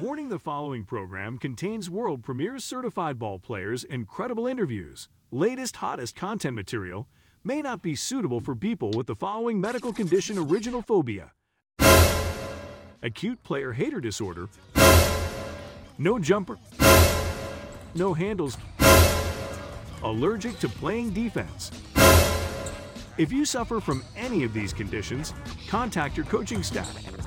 Warning the following program contains world premiere certified ball players, incredible interviews, latest, hottest content material, may not be suitable for people with the following medical condition original phobia acute player hater disorder, no jumper, no handles, allergic to playing defense. If you suffer from any of these conditions, contact your coaching staff.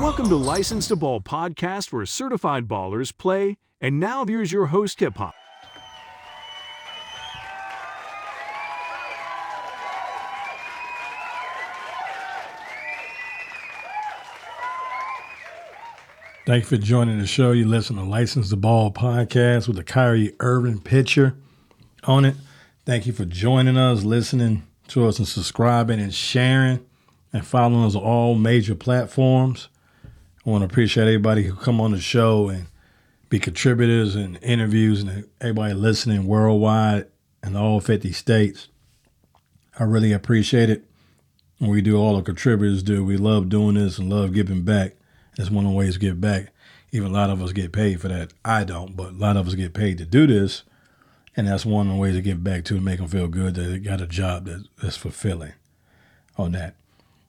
Welcome to License to Ball podcast where certified ballers play. And now here's your host, Hip Hop. Thank you for joining the show. You listen to License the Ball podcast with the Kyrie Irving picture on it. Thank you for joining us, listening to us, and subscribing and sharing and following us on all major platforms. I want to appreciate everybody who come on the show and be contributors and interviews and everybody listening worldwide in all 50 states. I really appreciate it. We do all the contributors do. We love doing this and love giving back. That's one of the ways to give back. Even a lot of us get paid for that. I don't, but a lot of us get paid to do this. And that's one of the ways to give back to, to make them feel good that they got a job that, that's fulfilling on that.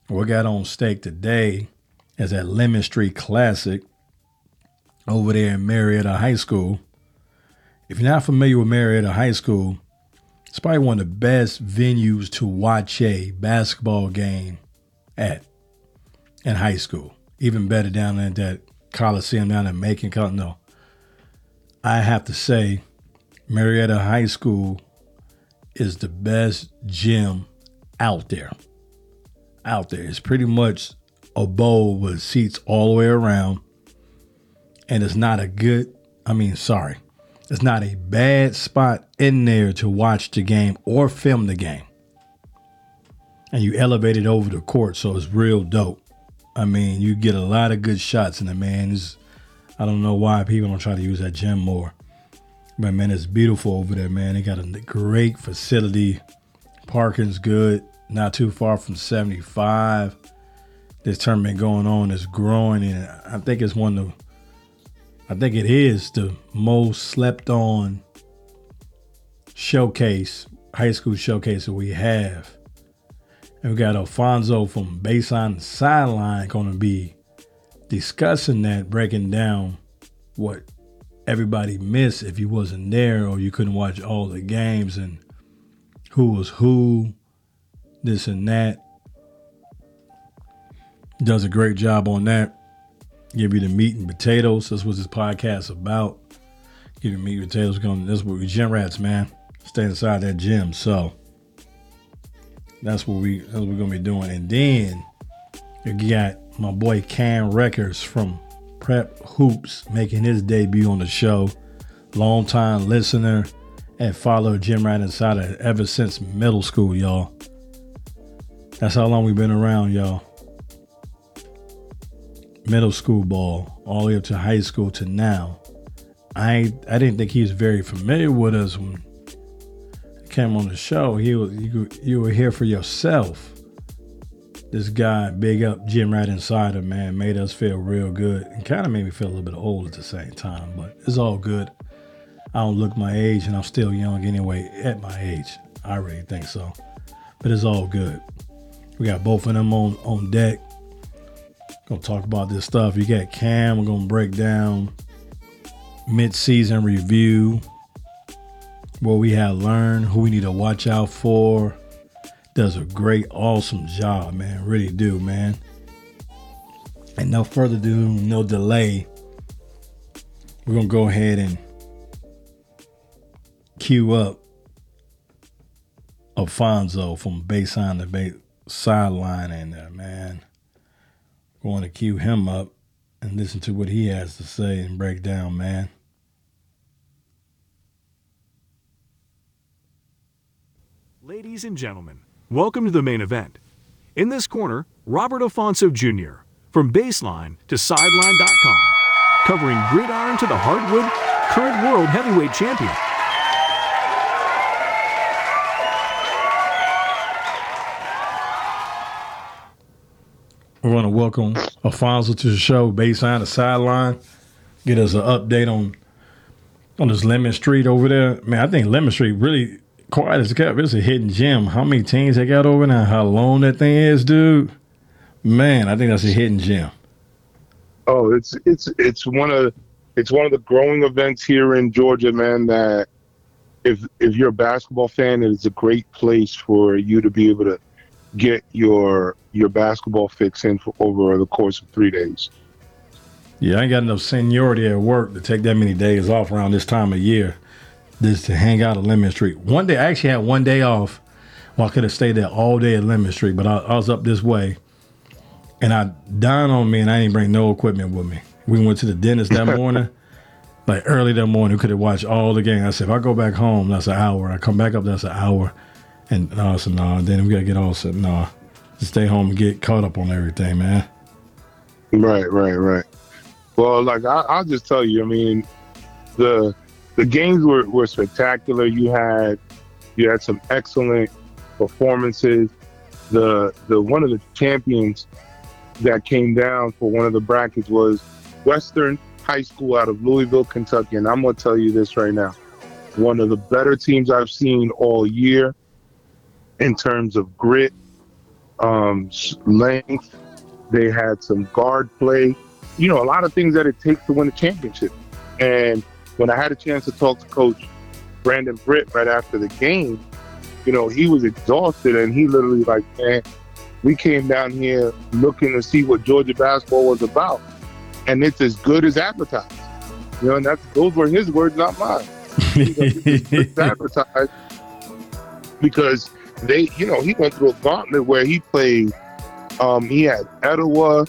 What got on stake today is that Lemon Street Classic over there in Marietta High School. If you're not familiar with Marietta High School, it's probably one of the best venues to watch a basketball game at in high school even better down at that Coliseum down in Macon. No, I have to say, Marietta High School is the best gym out there. Out there. It's pretty much a bowl with seats all the way around. And it's not a good, I mean, sorry, it's not a bad spot in there to watch the game or film the game. And you elevate it over the court, so it's real dope. I mean, you get a lot of good shots in the man. It's, I don't know why people don't try to use that gym more. But man, it's beautiful over there, man. They got a great facility. Parking's good, not too far from 75. This tournament going on is growing, and I think it's one of I think it is the most slept on showcase, high school showcase that we have. And we got Alfonso from Baseline Sideline going to be discussing that, breaking down what everybody missed if you wasn't there or you couldn't watch all the games and who was who, this and that. Does a great job on that. Give you the meat and potatoes. That's what this podcast about. Give you meat and potatoes. Going. That's what we gym rats, man. Stay inside that gym. So that's what we that's what we're gonna be doing. And then you got my boy Cam Rickers from Prep Hoops making his debut on the show. Long time listener and follow Gym Rat Insider ever since middle school, y'all. That's how long we've been around, y'all. Middle school ball, all the way up to high school to now. I I didn't think he was very familiar with us when came on the show, he was you, you were here for yourself. This guy, big up Gym Rat Insider, man, made us feel real good and kind of made me feel a little bit old at the same time, but it's all good. I don't look my age and I'm still young anyway at my age. I really think so. But it's all good. We got both of them on, on deck. Gonna talk about this stuff. You got Cam, we're gonna break down mid-season review what we have learned, who we need to watch out for. Does a great, awesome job, man. Really do, man. And no further ado, no delay. We're gonna go ahead and cue up Alfonso from baseline to base sideline in there, man. Going to cue him up and listen to what he has to say and break down, man. Ladies and gentlemen, welcome to the main event. In this corner, Robert Alfonso Jr., from baseline to sideline.com, covering gridiron to the hardwood, current world heavyweight champion. We want to welcome Alfonso to the show, baseline to sideline. Get us an update on on this Lemon Street over there. Man, I think Lemon Street really quiet as kept. It's a hidden gem. How many teams they got over there? How long that thing is, dude? Man, I think that's a hidden gem. Oh, it's it's it's one of it's one of the growing events here in Georgia, man. That if if you're a basketball fan, it is a great place for you to be able to get your your basketball fix in for over the course of three days. Yeah, I ain't got enough seniority at work to take that many days off around this time of year just to hang out at Lemon Street. One day, I actually had one day off. Well, I could have stayed there all day at Lemon Street, but I, I was up this way, and I dined on me, and I didn't bring no equipment with me. We went to the dentist that morning, like early that morning. We could have watched all the game. I said, if I go back home, that's an hour. I come back up, that's an hour. And I said, no, nah. then we got to get all set. No, nah. just stay home and get caught up on everything, man. Right, right, right. Well, like I, I'll just tell you, I mean, the the games were, were spectacular. You had you had some excellent performances. The the one of the champions that came down for one of the brackets was Western High School out of Louisville, Kentucky. And I'm gonna tell you this right now. One of the better teams I've seen all year in terms of grit, um, length. They had some guard play. You know, a lot of things that it takes to win a championship. And when I had a chance to talk to Coach Brandon Britt right after the game, you know, he was exhausted and he literally like, man, we came down here looking to see what Georgia basketball was about. And it's as good as advertised. You know, and that's those were his words, not mine. it's advertised because they, you know, he went through a gauntlet where he played. Um, he had Etowah.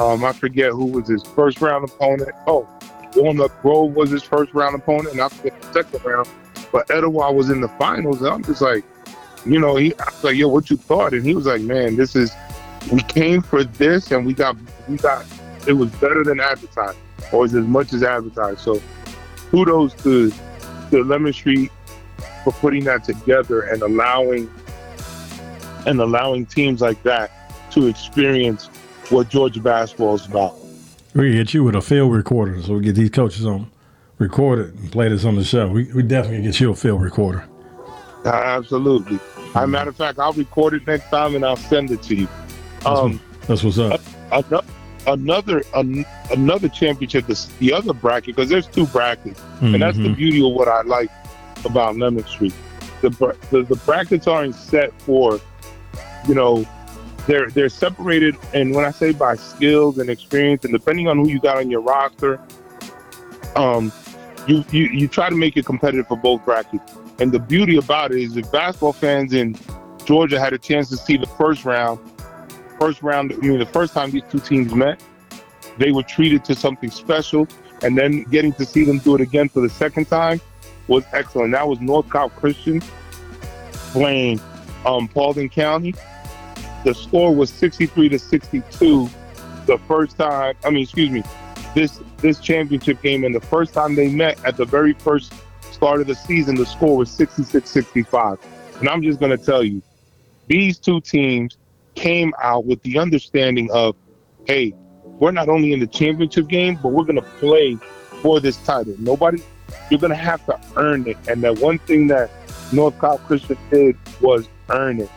Um, I forget who was his first round opponent. Oh, Walnut Grove was his first round opponent, and I forget the second round. But Etowah was in the finals, and I'm just like, you know, he I was like, yo, what you thought? And he was like, man, this is we came for this, and we got we got it was better than advertised, or as much as advertised. So kudos to to Lemon Street for putting that together and allowing and allowing teams like that to experience what Georgia basketball is about. We get you with a field recorder, so we get these coaches on record it and play this on the show. We, we definitely get you a field recorder. Uh, absolutely. As a matter of fact, I'll record it next time and I'll send it to you. Um, that's, what's up. Another another championship, the, the other bracket, because there's two brackets, mm-hmm. and that's the mm-hmm. beauty of what I like about Lemon Street. The, the the brackets aren't set for, you know, they're they're separated, and when I say by skills and experience, and depending on who you got on your roster, um, you you, you try to make it competitive for both brackets. And the beauty about it is, if basketball fans in Georgia had a chance to see the first round, first round, I mean, the first time these two teams met, they were treated to something special, and then getting to see them do it again for the second time was excellent. That was North Cobb Christian playing um, Paulding County the score was 63 to 62 the first time. I mean, excuse me, this this championship game, and the first time they met at the very first start of the season, the score was 66-65. And I'm just going to tell you, these two teams came out with the understanding of, hey, we're not only in the championship game, but we're going to play for this title. Nobody, you're going to have to earn it. And that one thing that North Cobb Christian did was earn it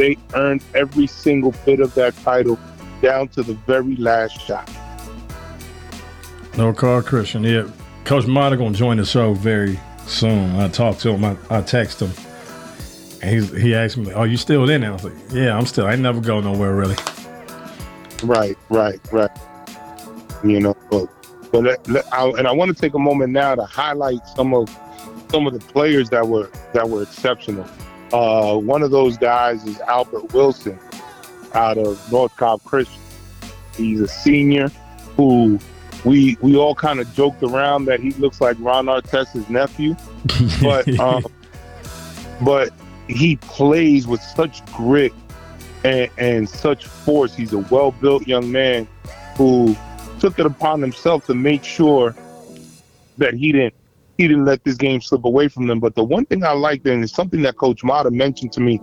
they earned every single bit of that title down to the very last shot. North Cobb Christian. Yeah. Coach Mata gonna join the show very soon. I talked to him, I, I text him. And he's, he asked me, Are you still in there? I was like, Yeah, I'm still I never go nowhere really. Right, right, right. You know, but, but let, let, I, and I want to take a moment now to highlight some of some of the players that were that were exceptional. Uh, one of those guys is Albert Wilson out of North Cobb Christian. He's a senior who we we all kind of joked around that he looks like Ron Artest's nephew, but um, but he plays with such grit and, and such force. He's a well built young man who took it upon himself to make sure that he didn't he didn't let this game slip away from them. But the one thing I liked, and it's something that Coach Matta mentioned to me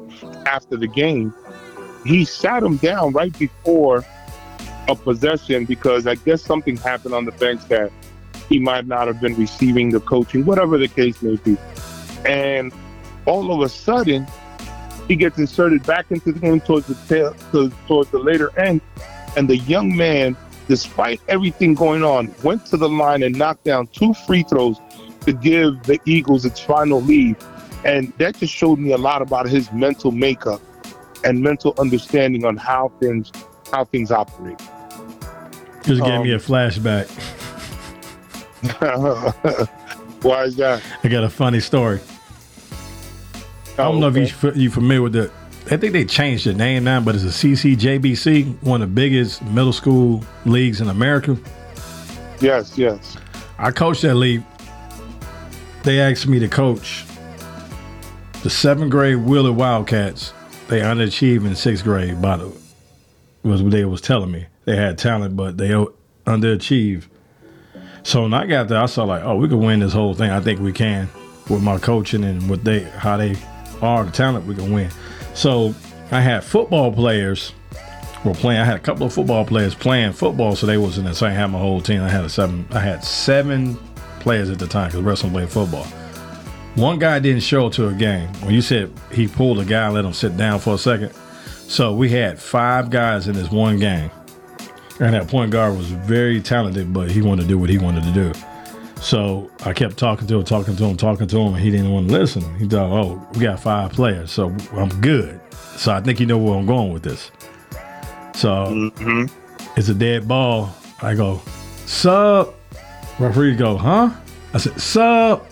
after the game, he sat him down right before a possession because I guess something happened on the bench that he might not have been receiving the coaching, whatever the case may be. And all of a sudden, he gets inserted back into the game towards the tail, to, towards the later end, and the young man, despite everything going on, went to the line and knocked down two free throws to give the Eagles its final lead. And that just showed me a lot about his mental makeup and mental understanding on how things how things operate. Just gave me a um, flashback. Why is that? I got a funny story. I don't oh, know okay. if you you familiar with the. I think they changed the name now, but it's a CCJBC, one of the biggest middle school leagues in America. Yes, yes. I coached that league they asked me to coach the seventh grade Wheeler Wildcats. They underachieved in sixth grade, by the was what they was telling me. They had talent, but they underachieved. So when I got there, I saw like, oh, we could win this whole thing. I think we can with my coaching and what they how they are the talent. We can win. So I had football players were playing. I had a couple of football players playing football, so they was in the same. I had my whole team. I had a seven. I had seven players at the time because wrestling rest of them played football. One guy didn't show to a game. When you said he pulled a guy and let him sit down for a second. So we had five guys in this one game. And that point guard was very talented, but he wanted to do what he wanted to do. So I kept talking to him, talking to him, talking to him, and he didn't want to listen. He thought, oh, we got five players, so I'm good. So I think you know where I'm going with this. So mm-hmm. it's a dead ball. I go, sub. Referee go, huh? I said, sub.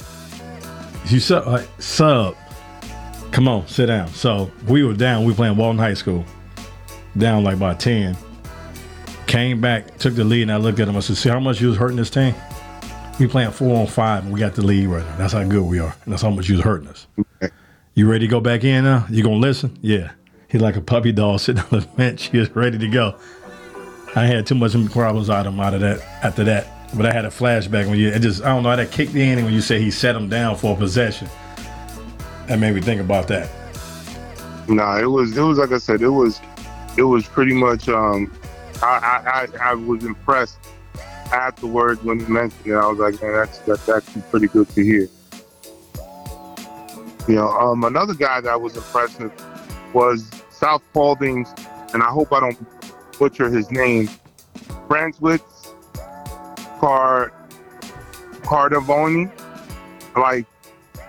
You sub, like, sub. Come on, sit down. So we were down. We were playing Walton High School. Down like by 10. Came back, took the lead, and I looked at him. I said, see how much you was hurting this team? We playing four on five, and we got the lead right now. That's how good we are. And that's how much you was hurting us. You ready to go back in now? You gonna listen? Yeah. He's like a puppy dog sitting on the bench. He was ready to go. I had too much problems out of him out of that after that. But I had a flashback when you it just I don't know that kicked in when you said he set him down for possession. That made me think about that. Nah, it was it was like I said, it was it was pretty much um I I, I was impressed afterwards when he mentioned it. I was like, man, that's that's actually pretty good to hear. You know, um another guy that was impressive was South Paulding's, and I hope I don't butcher his name, Francis Card Cardavoni. Like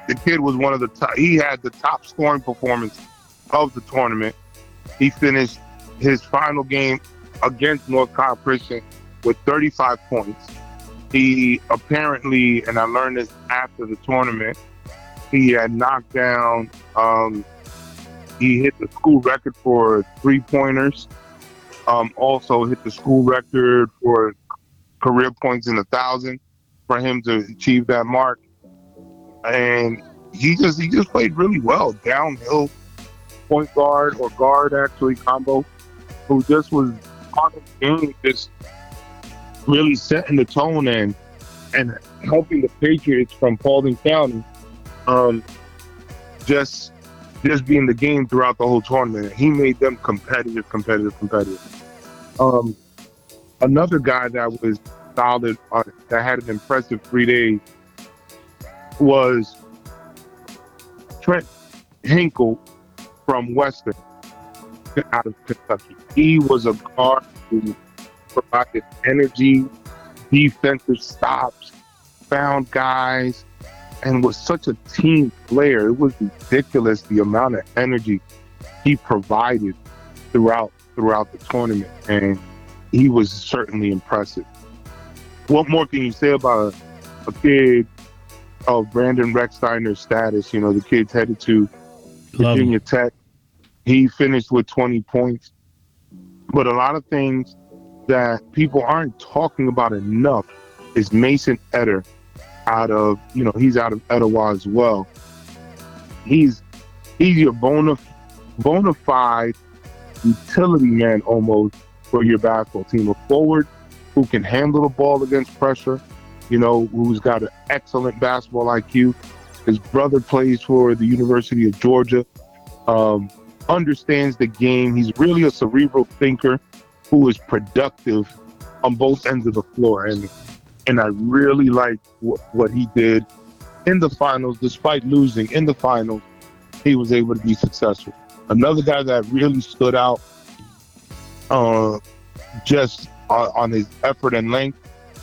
the kid was one of the top. He had the top scoring performance of the tournament. He finished his final game against North Cobb Christian with 35 points. He apparently, and I learned this after the tournament, he had knocked down. Um, he hit the school record for three pointers. Um, also hit the school record for career points in a thousand for him to achieve that mark. And he just he just played really well downhill point guard or guard actually combo who just was on the game just really setting the tone and and helping the Patriots from Paulding County um just just being the game throughout the whole tournament. He made them competitive, competitive, competitive. Um another guy that was solid, uh, that had an impressive three days, was Trent Hinkle from Western out of Kentucky. He was a guard who provided energy, defensive stops, found guys, and was such a team player. It was ridiculous the amount of energy he provided throughout throughout the tournament. And he was certainly impressive. What more can you say about a, a kid of Brandon Rechsteiner's status? You know, the kid's headed to Love Virginia him. Tech. He finished with 20 points. But a lot of things that people aren't talking about enough is Mason Etter out of, you know, he's out of Etowah as well. He's he's your bona bona fide utility man almost for your basketball team. A forward who can handle the ball against pressure, you know, who's got an excellent basketball IQ. His brother plays for the University of Georgia, um, understands the game. He's really a cerebral thinker who is productive on both ends of the floor. And and I really like w- what he did in the finals, despite losing in the finals. He was able to be successful. Another guy that really stood out, uh, just on, on his effort and length,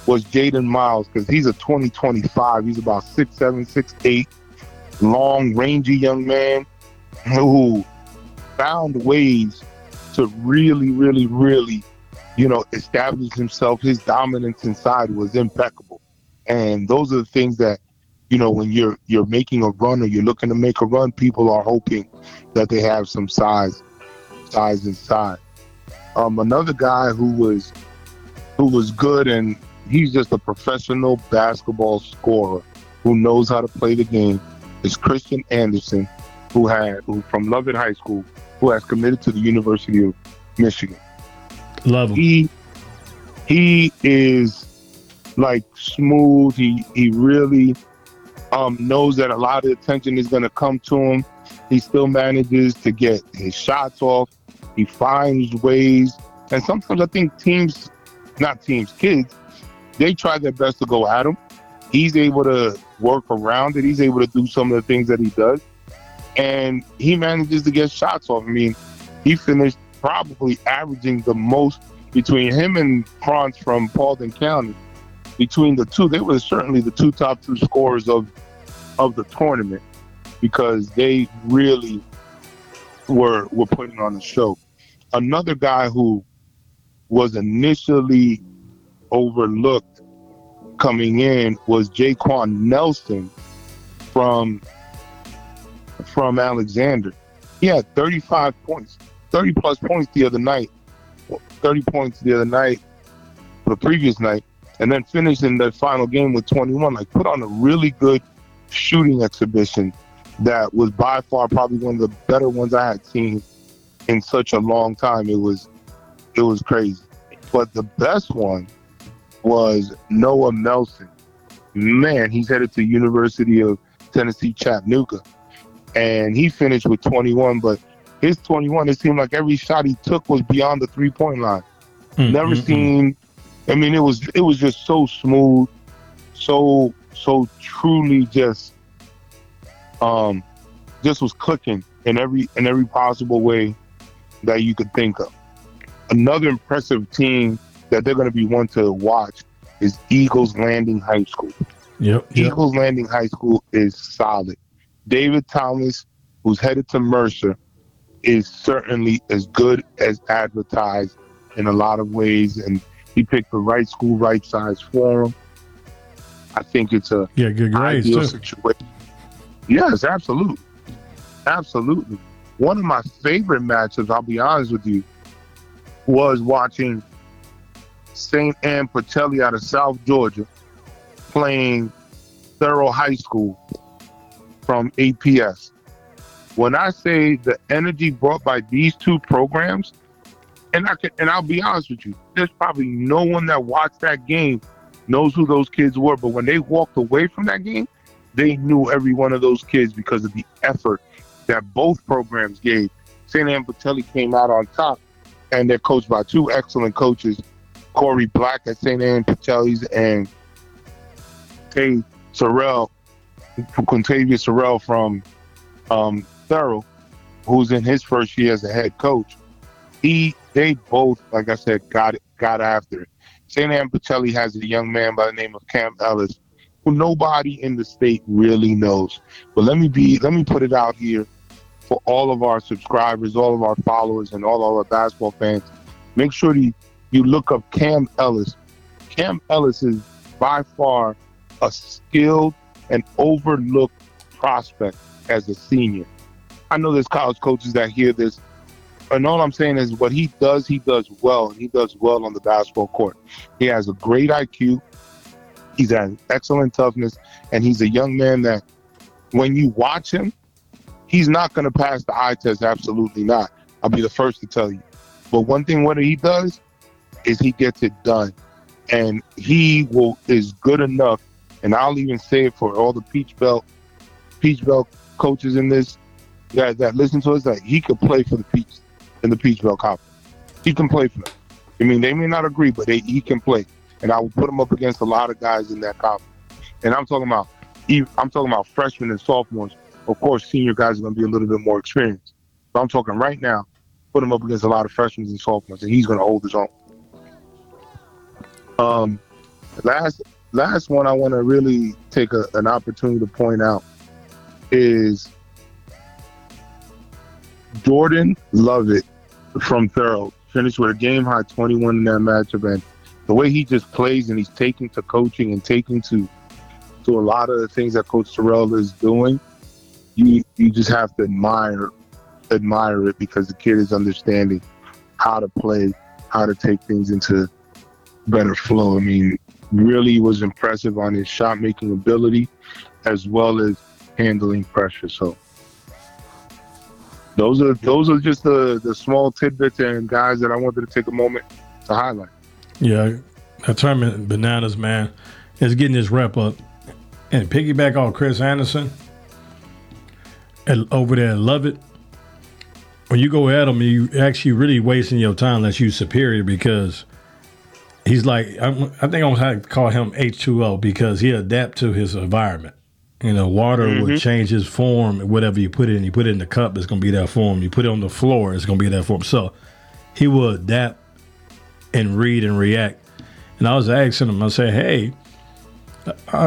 was Jayden Miles because he's a 2025. He's about six seven, six eight, long, rangy young man who found ways to really, really, really, you know, establish himself. His dominance inside was impeccable, and those are the things that, you know, when you're you're making a run or you're looking to make a run, people are hoping that they have some size, size inside. Um, another guy who was who was good and he's just a professional basketball scorer who knows how to play the game is Christian Anderson, who had who from Lovett High School, who has committed to the University of Michigan. Love him. He he is like smooth. He he really um, knows that a lot of attention is going to come to him. He still manages to get his shots off. He finds ways, and sometimes I think teams, not teams, kids, they try their best to go at him. He's able to work around it. He's able to do some of the things that he does, and he manages to get shots off. I mean, he finished probably averaging the most between him and Franz from Paulding County. Between the two, they were certainly the two top two scorers of of the tournament because they really were were putting on a show. Another guy who was initially overlooked coming in was Jaquan Nelson from from Alexander. He had 35 points, 30 plus points the other night, 30 points the other night, the previous night, and then finished in the final game with 21. Like put on a really good shooting exhibition that was by far probably one of the better ones I had seen in such a long time. It was it was crazy. But the best one was Noah Melson. Man, he's headed to University of Tennessee Chattanooga. And he finished with 21, but his 21, it seemed like every shot he took was beyond the three point line. Mm, Never mm, mm. seen I mean it was it was just so smooth, so so truly just um just was clicking in every in every possible way that you could think of. Another impressive team that they're going to be one to watch is Eagles Landing High School. Yep. yep. Eagles Landing High School is solid. David Thomas, who's headed to Mercer, is certainly as good as advertised in a lot of ways, and he picked the right school, right size for him. I think it's a Yeah, good grades ideal too. situation. Yes, absolutely. Absolutely. One of my favorite matches, I'll be honest with you, was watching St. Anne Pacelli out of South Georgia playing Therrell High School from APS. When I say the energy brought by these two programs, and I can, and I'll be honest with you, there's probably no one that watched that game knows who those kids were. But when they walked away from that game, they knew every one of those kids because of the effort that both programs gave. St. Anne Pacelli came out on top, and they're coached by two excellent coaches, Corey Black at St. Anne Pacelli's and Tay Sorrell, Quintavious Sorrell from um, Therrell, who's in his first year as a head coach. He, they both, like I said, got got after it. St. Anne Pacelli has a young man by the name of Cam Ellis, who nobody in the state really knows. But let me be, let me put it out here for all of our subscribers, all of our followers, and all of our basketball fans. Make sure you, you look up Cam Ellis. Cam Ellis is by far a skilled and overlooked prospect as a senior. I know there's college coaches that hear this, and all I'm saying is what he does, he does well, and he does well on the basketball court. He has a great IQ. He's an excellent toughness, and he's a young man that, when you watch him, He's not going to pass the eye test. Absolutely not. I'll be the first to tell you. But one thing what he does is he gets it done, and he will is good enough. And I'll even say it for all the Peach Belt, Peach Belt coaches in this that that listen to us that he could play for the Peach in the Peach Belt Conference. He can play for them. I mean, they may not agree, but they, he can play, and I will put him up against a lot of guys in that conference. And I'm talking about, I'm talking about freshmen and sophomores. Of course, senior guys are going to be a little bit more experienced. But I'm talking right now, put him up against a lot of freshmen and sophomores, and he's going to hold his own. Um, last last one I want to really take a, an opportunity to point out is Jordan Lovett from Therrell finished with a game high 21 in that matchup, and the way he just plays and he's taking to coaching and taking to to a lot of the things that Coach Terrell is doing, you you just have to admire admire it because the kid is understanding how to play, how to take things into better flow. I mean, really was impressive on his shot making ability as well as handling pressure. So those are those are just the the small tidbits and guys that I wanted to take a moment to highlight. Yeah, that tournament bananas, man, is getting this rep up and piggyback on Chris Anderson and over there, Lovett. When you go at him, you actually really wasting your time unless you superior because he's like I'm, i think I'm gonna call him H2O because he adapt to his environment. You know, water mm-hmm. will change his form. Whatever you put it in, you put it in the cup, it's gonna be that form. You put it on the floor, it's gonna be that form. So he will adapt and read and react. And I was asking him, I said, "Hey,"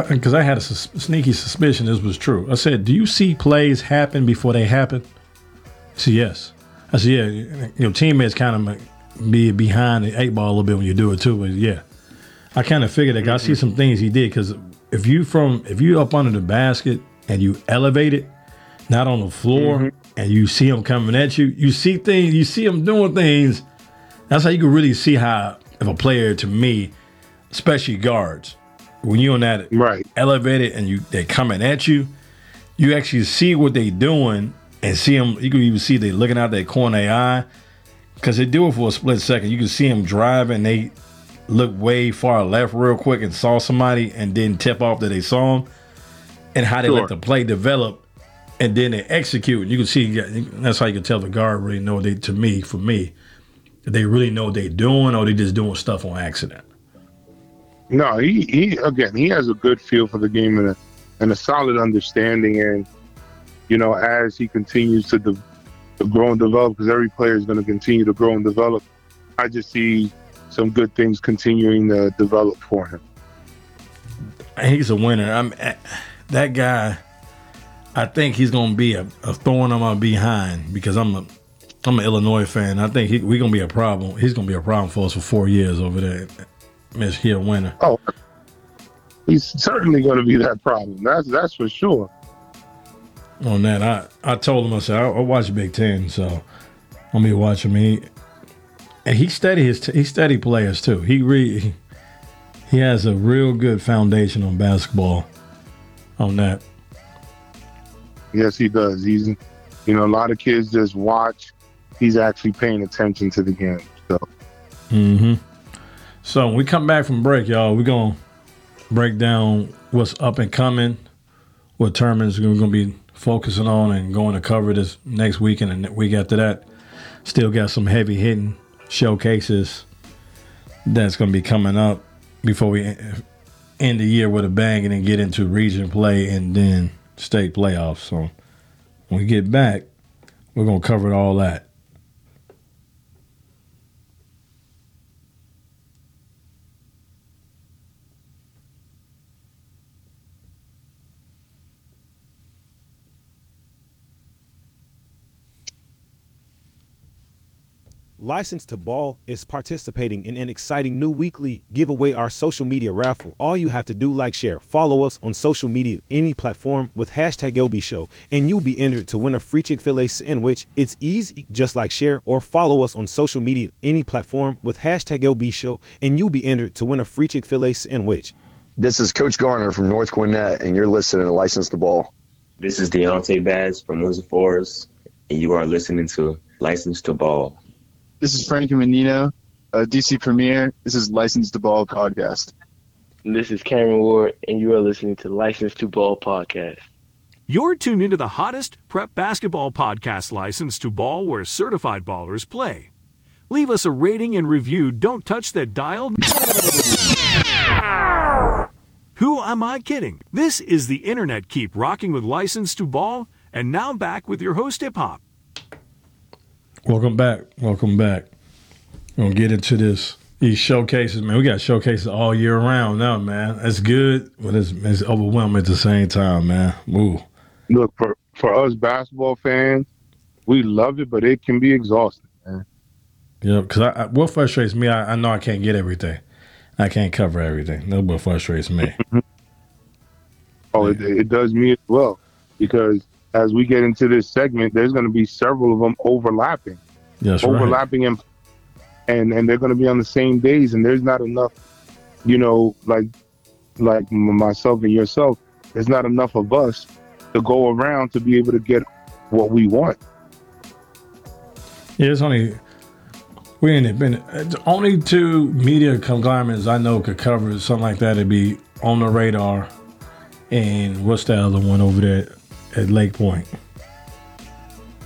because I, I, had a sus- sneaky suspicion this was true. I said, "Do you see plays happen before they happen?" He said, "Yes." I said, "Yeah." You know, teammates kind of be behind the eight ball a little bit when you do it too. But yeah, I kind of figured that. Mm-hmm. I see some things he did because if you from if you up under the basket and you elevate it, not on the floor, mm-hmm. and you see them coming at you, you see things, you see them doing things. That's how you can really see how if a player to me, especially guards, when you're on that right elevated and you they coming at you, you actually see what they're doing and see them. You can even see they looking out their corner eye because they do it for a split second. You can see them driving. They look way far left real quick and saw somebody and then tip off that they saw them and how they sure. let the play develop and then they execute. You can see that's how you can tell the guard really know they to me for me they really know what they're doing or they just doing stuff on accident. No, he, he again he has a good feel for the game and a and a solid understanding and you know as he continues to, de- to grow and develop because every player is going to continue to grow and develop. I just see some good things continuing to develop for him. He's a winner. I'm eh, that guy. I think he's going to be a, a thorn on my behind because I'm a I'm an Illinois fan. I think he, we're going to be a problem. He's going to be a problem for us for four years over there. Miss here winner. Oh, he's certainly going to be that problem. That's that's for sure. On that, I I told him I said I, I watch Big Ten, so I'm gonna be watching me and he study his he study players too. He re he has a real good foundation on basketball on that. Yes, he does. He's you know a lot of kids just watch. He's actually paying attention to the game. So. Mm-hmm. So when we come back from break, y'all, we're gonna break down what's up and coming, what tournaments we're gonna be focusing on and going to cover this next weekend and the week after that. Still got some heavy hitting showcases that's to be coming up before we end the year with a bang and then get into region play and then state playoffs. So when we get back, we're to cover all that. License to Ball is participating in an exciting new weekly giveaway our social media raffle. All you have to do like share, follow us on social media, any platform with hashtag LB Show, and you'll be entered to win a free Chick-fil-A sandwich. It's easy, just like share or follow us on social media, any platform with hashtag LB Show, and you'll be entered to win a free Chick-fil-A sandwich. This is Coach Garner from North Gwinnett, and you're listening to License to Ball. This is Deontay Bass from Windsor Forest, and you are listening to License to Ball. This is Frankie Menino, uh, DC Premier. This is License to Ball podcast. This is Cameron Ward, and you are listening to License to Ball podcast. You're tuned into the hottest prep basketball podcast license to ball where certified ballers play. Leave us a rating and review. Don't touch that dial. Who am I kidding? This is the internet keep rocking with license to ball, and now back with your host hip hop. Welcome back. Welcome back. We're gonna get into this. These showcases, man. We got showcases all year round now, man. That's good, but it's, it's overwhelming at the same time, man. Ooh. Look for for us basketball fans, we love it, but it can be exhausting, man. Yeah, because I, I, what frustrates me, I, I know I can't get everything. I can't cover everything. That's what frustrates me. Mm-hmm. Oh, it, it does me as well, because as we get into this segment, there's going to be several of them overlapping, right. overlapping, and and and they're going to be on the same days, and there's not enough, you know, like like myself and yourself. There's not enough of us to go around to be able to get what we want. Yeah, it's only we ain't been only two media conglomerates I know could cover something like that. It'd be on the radar, and what's the other one over there at Lake Point?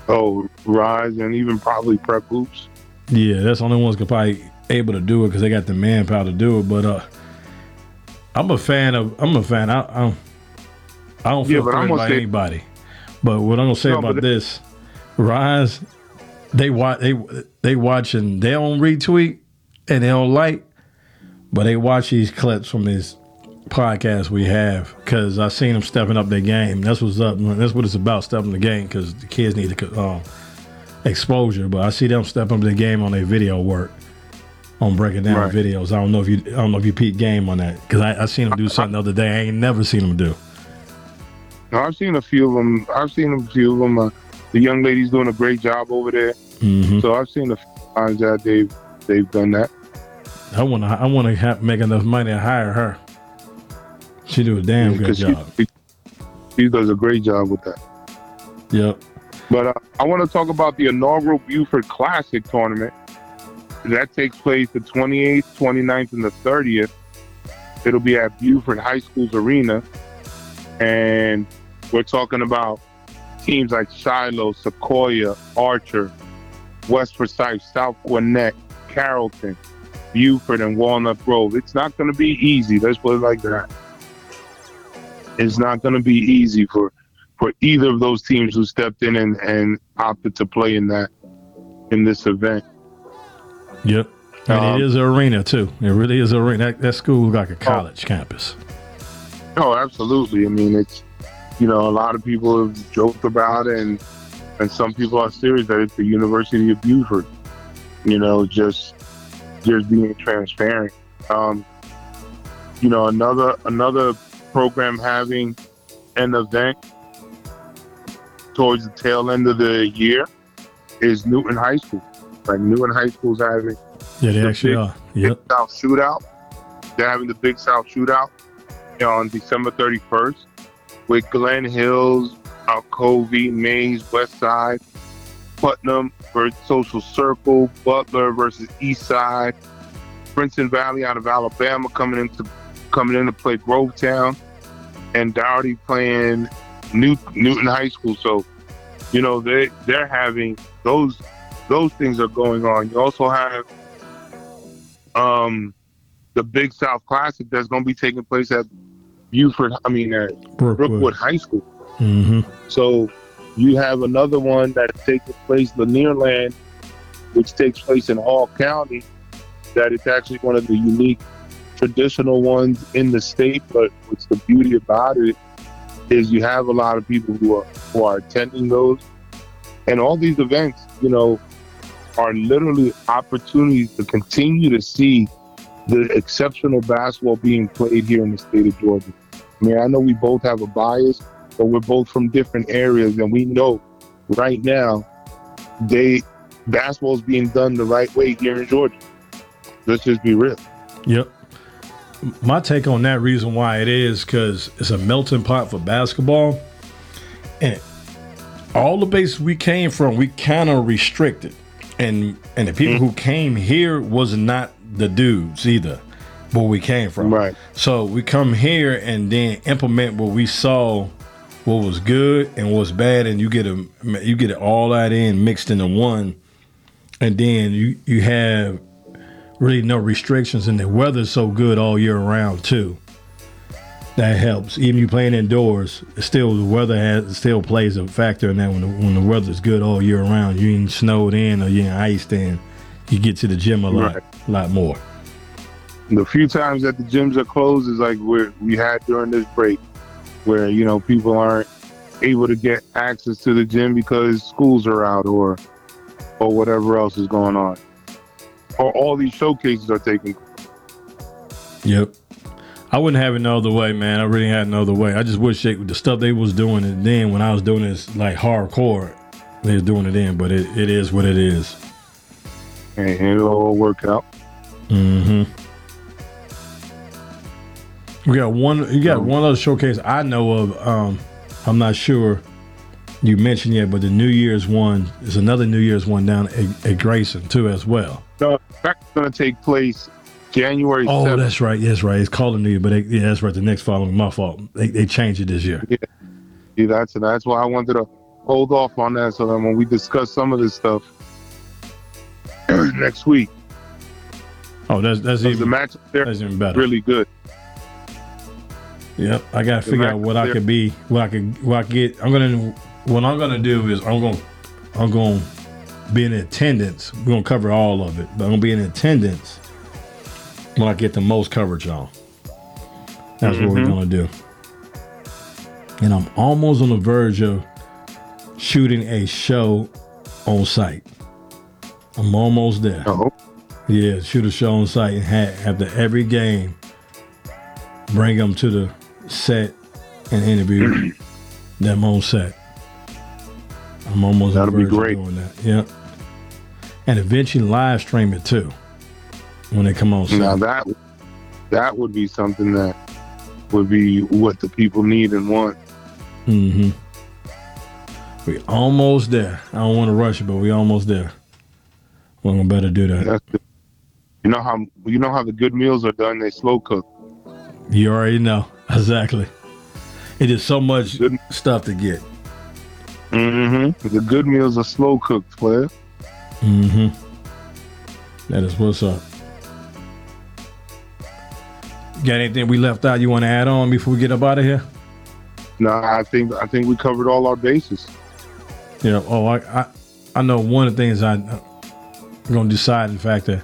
Oh, rise and even probably prep hoops. Yeah, that's the only ones could probably able to do it because they got the manpower to do it. But uh, I'm a fan of I'm a fan. I I don't, I don't feel I'm threatened by say- anybody. But what I'm gonna say No, about this, Rise, they watch they they watching. They don't retweet and they don't like, but they watch these clips from this podcast we have because I seen them stepping up their game. That's what's up. That's what it's about, stepping the game because the kids need to um, exposure. But I see them stepping up their game on their video work, on breaking down Right. videos. I don't know if you I don't know if you peep game on that because I, I seen them do something the other day. I ain't never seen them do. No, I've seen a few of them. I've seen a few of them. Uh, the young lady's doing a great job over there. hmm So I've seen a few times that they've they've done that. I want to I want to make enough money to hire her. She do a damn good job. She, she does a great job with that. Yep. But uh, I want to talk about the inaugural Buford Classic tournament. That takes place the 28th, 29th, and the 30th. It'll be at Buford High School's arena. And we're talking about teams like Shiloh, Sequoia, Archer, West Forsyth, South Gwinnett, Carrollton, Buford, and Walnut Grove. It's not going to be easy. Let's put it like that. It's not going to be easy for for either of those teams who stepped in and, and opted to play in that in this event. Yep. And Um, it is an arena too. It really is an arena. That, that school is like a college campus. Oh, absolutely. I mean, it's you know a lot of people have joked about it, and and some people are serious that it's the University of Buford. You know, just just being transparent. Um, you know, another another program having an event towards the tail end of the year is Newton High School. Like Newton High School's having Yeah, they the actually big- are. Yep. Big South Shootout. They're having the Big South Shootout on December 31st with Glenn Hills, Alcovy, Mays, West Side, Putnam versus Social Circle, Butler versus East Side, Pinson Valley out of Alabama coming into coming in to play Grovetown, and Dowdy playing New, Newton High School. So, you know, they they're having those those things are going on. You also have um, the Big South Classic that's going to be taking place at Buford. I mean, at Brookwood. Brookwood High School. hmm So you have another one that's taking place, Lanierland, which takes place in Hall County. That it's actually one of the unique traditional ones in the state. But what's the beauty about it is you have a lot of people who are who are attending those, and all these events, you know, are literally opportunities to continue to see the exceptional basketball being played here in the state of Georgia. I mean, I know we both have a bias, but we're both from different areas, and we know right now they basketball is being done the right way here in Georgia. Let's just be real. Yep. My take on that reason why it is because it's a melting pot for basketball, and all the bases we came from, we kind of restricted, and and the people mm-hmm. who came here was not the dudes either, where we came from. Right. So we come here and then implement what we saw, what was good and what's bad, and you get a you get it all that in mixed into one, and then you you have really no restrictions, and the weather's so good all year round too. That helps. Even you playing indoors, still the weather has still plays a factor in that. When the, when the weather's good all year round, you ain't snowed in or you ain't iced in, you get to the gym a lot, Right. lot more. The few times that the gyms are closed is like where we had during this break, where you know people aren't able to get access to the gym because schools are out or or whatever else is going on, or all these showcases are taking. Yep. I wouldn't have it no other way, man. I really had no other way. I just wish they, the stuff they was doing it then when I was doing this like hardcore, they was doing it then. But it, it is what it is. and it'll all work out. Mm-hmm. We got one. You got one other showcase I know of. Um, I'm not sure you mentioned yet, but the New Year's one is another New Year's one down at, at Grayson too, as well. No, that's going to take place January Oh, 7th. that's right. Yes, right. It's called a New Year, but they, yeah, that's right. The next following, my fault. They, they changed it this year. See, that's that's why I wanted to hold off on that so that when we discuss some of this stuff next week, Oh, that's that's because the even match there that's even better. really good. Yep, I gotta The figure out what I could be, what I could, what I get. I'm gonna, what I'm gonna do is I'm gonna, I'm gonna be in attendance. We're gonna cover all of it, but I'm gonna be in attendance when I get the most coverage on. That's what we're Mhm. gonna do. And I'm almost on the verge of shooting a show on site. I'm almost there. Oh, Yeah, shoot a show on site and ha- after every game, bring them to the set and interview them on set. I'm almost on the That'll be great. doing that. Yep. And eventually live stream it too when they come on set. now that that would be something that would be what the people need and want. Mm-hmm. We almost there. I don't want to rush it, but we almost there. We're gonna better do that. The, you know how you know how the good meals are done. They slow cook. You already know exactly. It is so much Good. stuff to get. Mm-hmm. The good meals are slow cooked, player. Mm-hmm. That is what's up. Got anything we left out you want to add on before we get up out of here? No, I think I think we covered all our bases. Yeah. Oh, I I, I know one of the things I, I'm gonna decide. In fact, that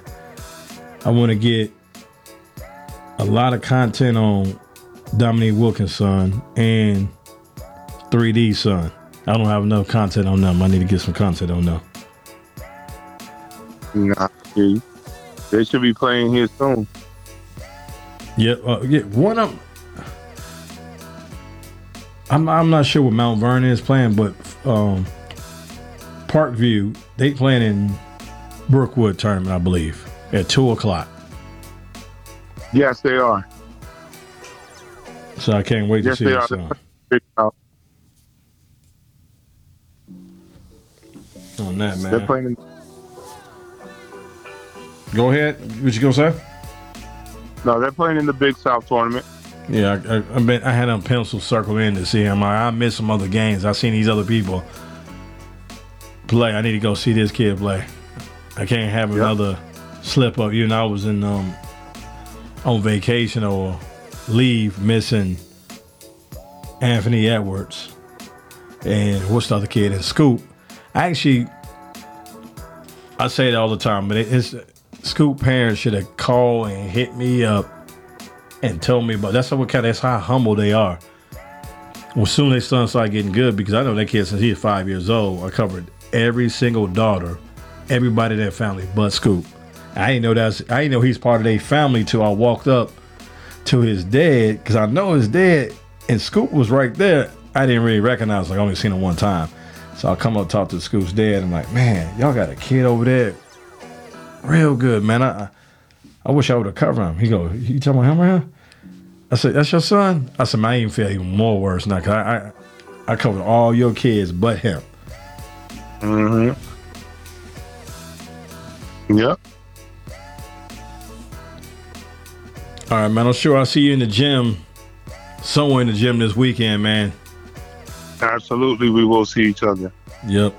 I want to get a lot of content on Dominique Wilkins' son and 3D son. I don't have enough content on them. I need to get some content on them. Nah, yeah, they should be playing here soon. Yeah, uh, yeah. One of I'm I'm not sure what Mount Vernon is playing, but um, Parkview they playing in Brookwood tournament, I believe, at two o'clock. Yes, they are. So I can't wait to Yes, see they that are. song. On that They're man. playing. Go ahead. What you gonna say? no, they're playing in the Big South tournament. Yeah, I, I, I, been, I had them pencil circled in to see him. I, I missed some other games. I seen these other people play. I need to go see this kid play. I can't have Yep. another slip up. You know, I was in um on vacation or leave missing Anthony Edwards and what's the other kid in Scoop. I actually I say it all the time, but it, it's Scoop parents should have called and hit me up and told me about that's what kind of that's how humble they are. Well, soon their son started getting good because I know that kid since he was five years old. I covered every single daughter, everybody in that family but Scoop. I didn't know that's I didn't know he's part of their family till I walked up to his dad because I know his dad and Scoop was right there. I didn't really recognize like I only seen him one time. So I come up talk to Scoop's dad. I'm like, man, y'all got a kid over there, real good, man. I I- wish I would have covered him. He go, you talking about him, man? I said, that's your son? I said, man, I even feel even more worse now. Cause I, I, I covered all your kids but him. Mm-hmm. Yep. All right, man. I'm sure I'll see you in the gym, somewhere in the gym this weekend, man. Absolutely, we will see each other. Yep.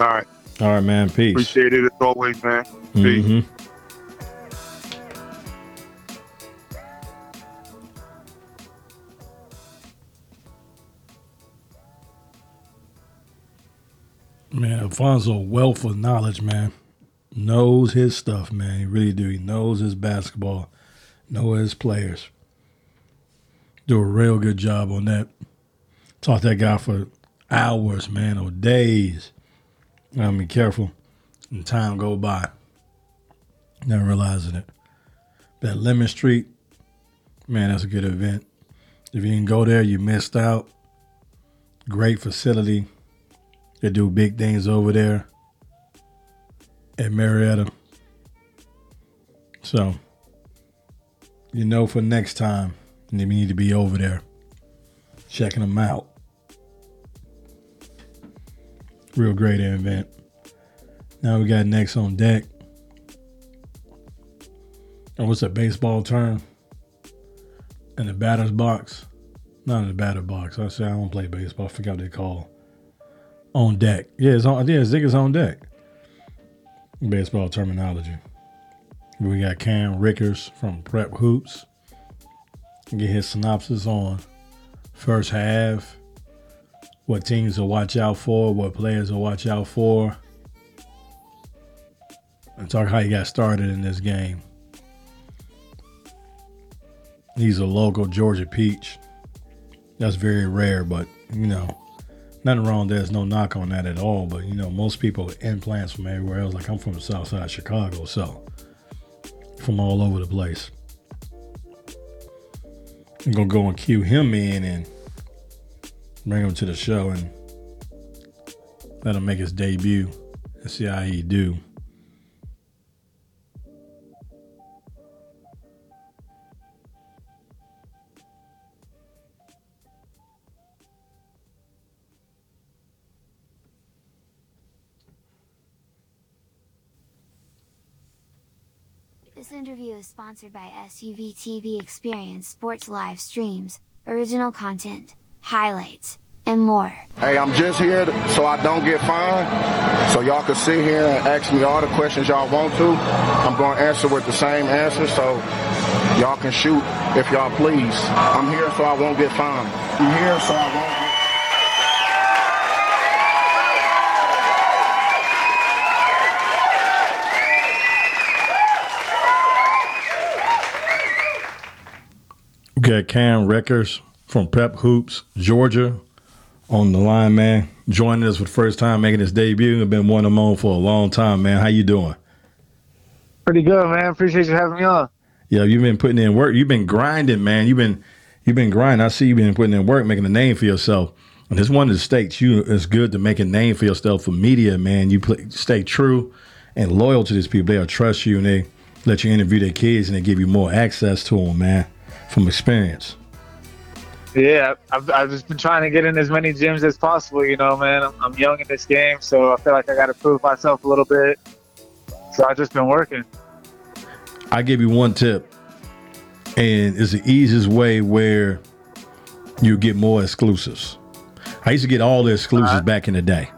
All right. All right, man. Peace. Appreciate it as always, man. Peace. hmm Man, Alfonso, wealth of knowledge, man. Knows his stuff, man. He really do. He knows his basketball, know his players. Do a real good job on that. To that guy for hours, man, or days. I mean, careful. And time go by. Never realizing it. That Lemon Street, man, that's a good event. If you didn't go there, you missed out. Great facility. They do big things over there at Marietta. So, you know, for next time, you need to be over there checking them out. Real great event. Now we got next on deck. Oh, What's that baseball term? In the batter's box? Not in the batter box. I say I don't play baseball. I forgot they call. On deck. Yeah, it's on. Yeah, Zig is on deck. Baseball terminology. We got Cam Rickers from Prep Hoops. Get his synopsis on first half, what teams to watch out for, what players to watch out for, and talk how he got started in this game. He's a local Georgia peach. That's very rare, but you know, nothing wrong. There's no knock on that at all. But you know, most people implants from everywhere else. Like I'm from the South Side of Chicago, so from all over the place. I'm gonna go and cue him in and bring him to the show and let him make his debut and see how he do. This interview is sponsored by SUV TV Experience Sports Live Streams, original content, highlights, and more. Hey, I'm just here so I don't get fined. So y'all can sit here and ask me all the questions y'all want to. I'm going to answer with the same answer, so y'all can shoot if y'all please. I'm here so I won't get fined. I'm here so I won't get We got Cam Rickers from Prep Hoops, Georgia, on the line, man. Joining us for the first time, making his debut. I've been one of them on for a long time, man. How you doing? Pretty good, man. Appreciate you having me on. Yeah, you've been putting in work. You've been grinding, man. You've been you've been grinding. I see you've been putting in work, making a name for yourself. And it's one of the states you it's good to make a name for yourself for media, man. You play, stay true and loyal to these people. They'll trust you and they let you interview their kids and they give you more access to them, man, from experience. Yeah, I've, I've just been trying to get in as many gyms as possible, you know, man. I'm, I'm young in this game, so I feel like I got to prove myself a little bit. So I've just been working. I give you one tip, and it's the easiest way where you get more exclusives. I used to get all the exclusives uh-huh. back in the day.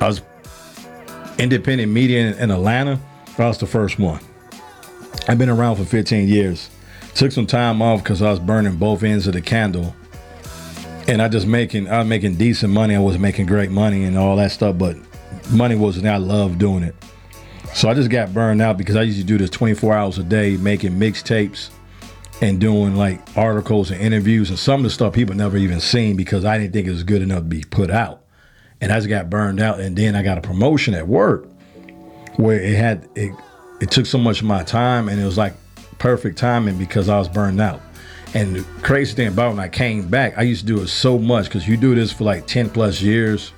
I was independent media in, in Atlanta. I was the first one. I've been around for 15 years. Took some time off because I was burning both ends of the candle, and I just making I was making decent money. I was making great money and all that stuff, but money wasn't. I love doing it. So I just got burned out because I used to do this 24 hours a day, making mixtapes and doing like articles and interviews and some of the stuff people never even seen because I didn't think it was good enough to be put out. And I just got burned out. And then I got a promotion at work where it had it it took so much of my time and it was like perfect timing because I was burned out. And the crazy thing about when I came back, I used to do it so much because you do this for like 10 plus years,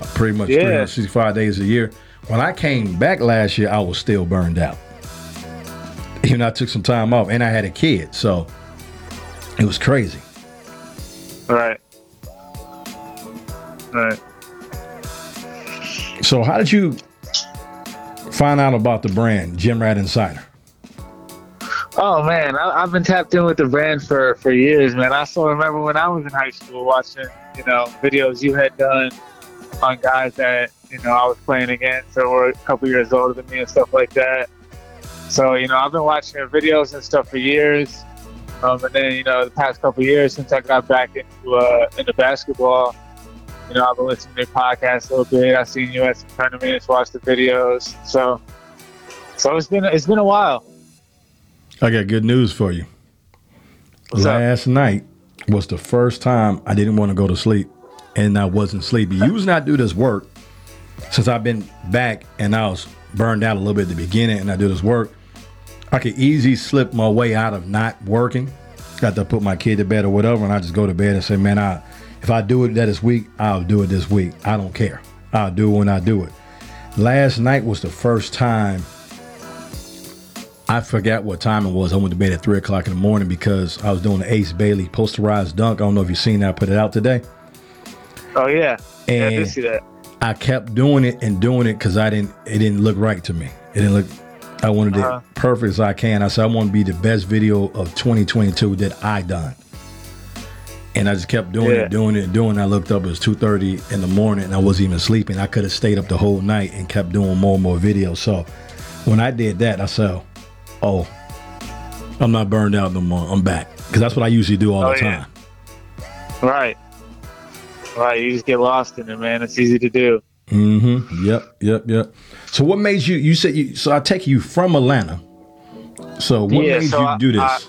uh, pretty much Yeah. 365 days a year. When I came back last year, I was still burned out. Even I took some time off and I had a kid, so it was crazy. Right. Right. So, how did you find out about the brand Gym Rat Insider? Oh man, I, I've been tapped in with the brand for for years, man. I still remember when I was in high school watching, you know, videos you had done on guys that you know I was playing against or were a couple years older than me and stuff like that. So you know, I've been watching your videos and stuff for years. Um, and then you know, the past couple years since I got back into uh, into basketball, you know, I've been listening to your podcast a little bit. I've seen you at some tournaments, watched the videos. So, so it's been it's been a while. I got good news for you. What's up? Last night was the first time I didn't want to go to sleep and I wasn't sleepy. Usually I do this work since I've been back and I was burned out a little bit at the beginning and I do this work. I could easily slip my way out of not working. Got to put my kid to bed or whatever, and I just go to bed and say, man, I if I do it that this week, I'll do it this week. I don't care. I'll do it when I do it. Last night was the first time I forgot what time it was. I went to bed at three o'clock in the morning because I was doing the Ace Bailey posterized dunk. I don't know if you've seen that. I put it out today. Oh yeah, yeah, I did see that. I kept doing it and doing it because I didn't. It didn't look right to me. It didn't look. I wanted Uh-huh. it perfect as I can. I said I want to be the best video of 2022 that I done. And I just kept doing Yeah. it, doing it, doing. it. I looked up. It was 2:30 in the morning, and I wasn't even sleeping. I could have stayed up the whole night and kept doing more and more videos. So when I did that, I said, "Oh, I'm not burned out no more. I'm back." Because that's what I usually do all Oh, the yeah. time. Right. Right. You just get lost in it, man. It's easy to do. Mm-hmm. Yep. Yep. Yep. So what made you? You said you. So I take you from Atlanta. So what Yeah, made so you I- do this? I-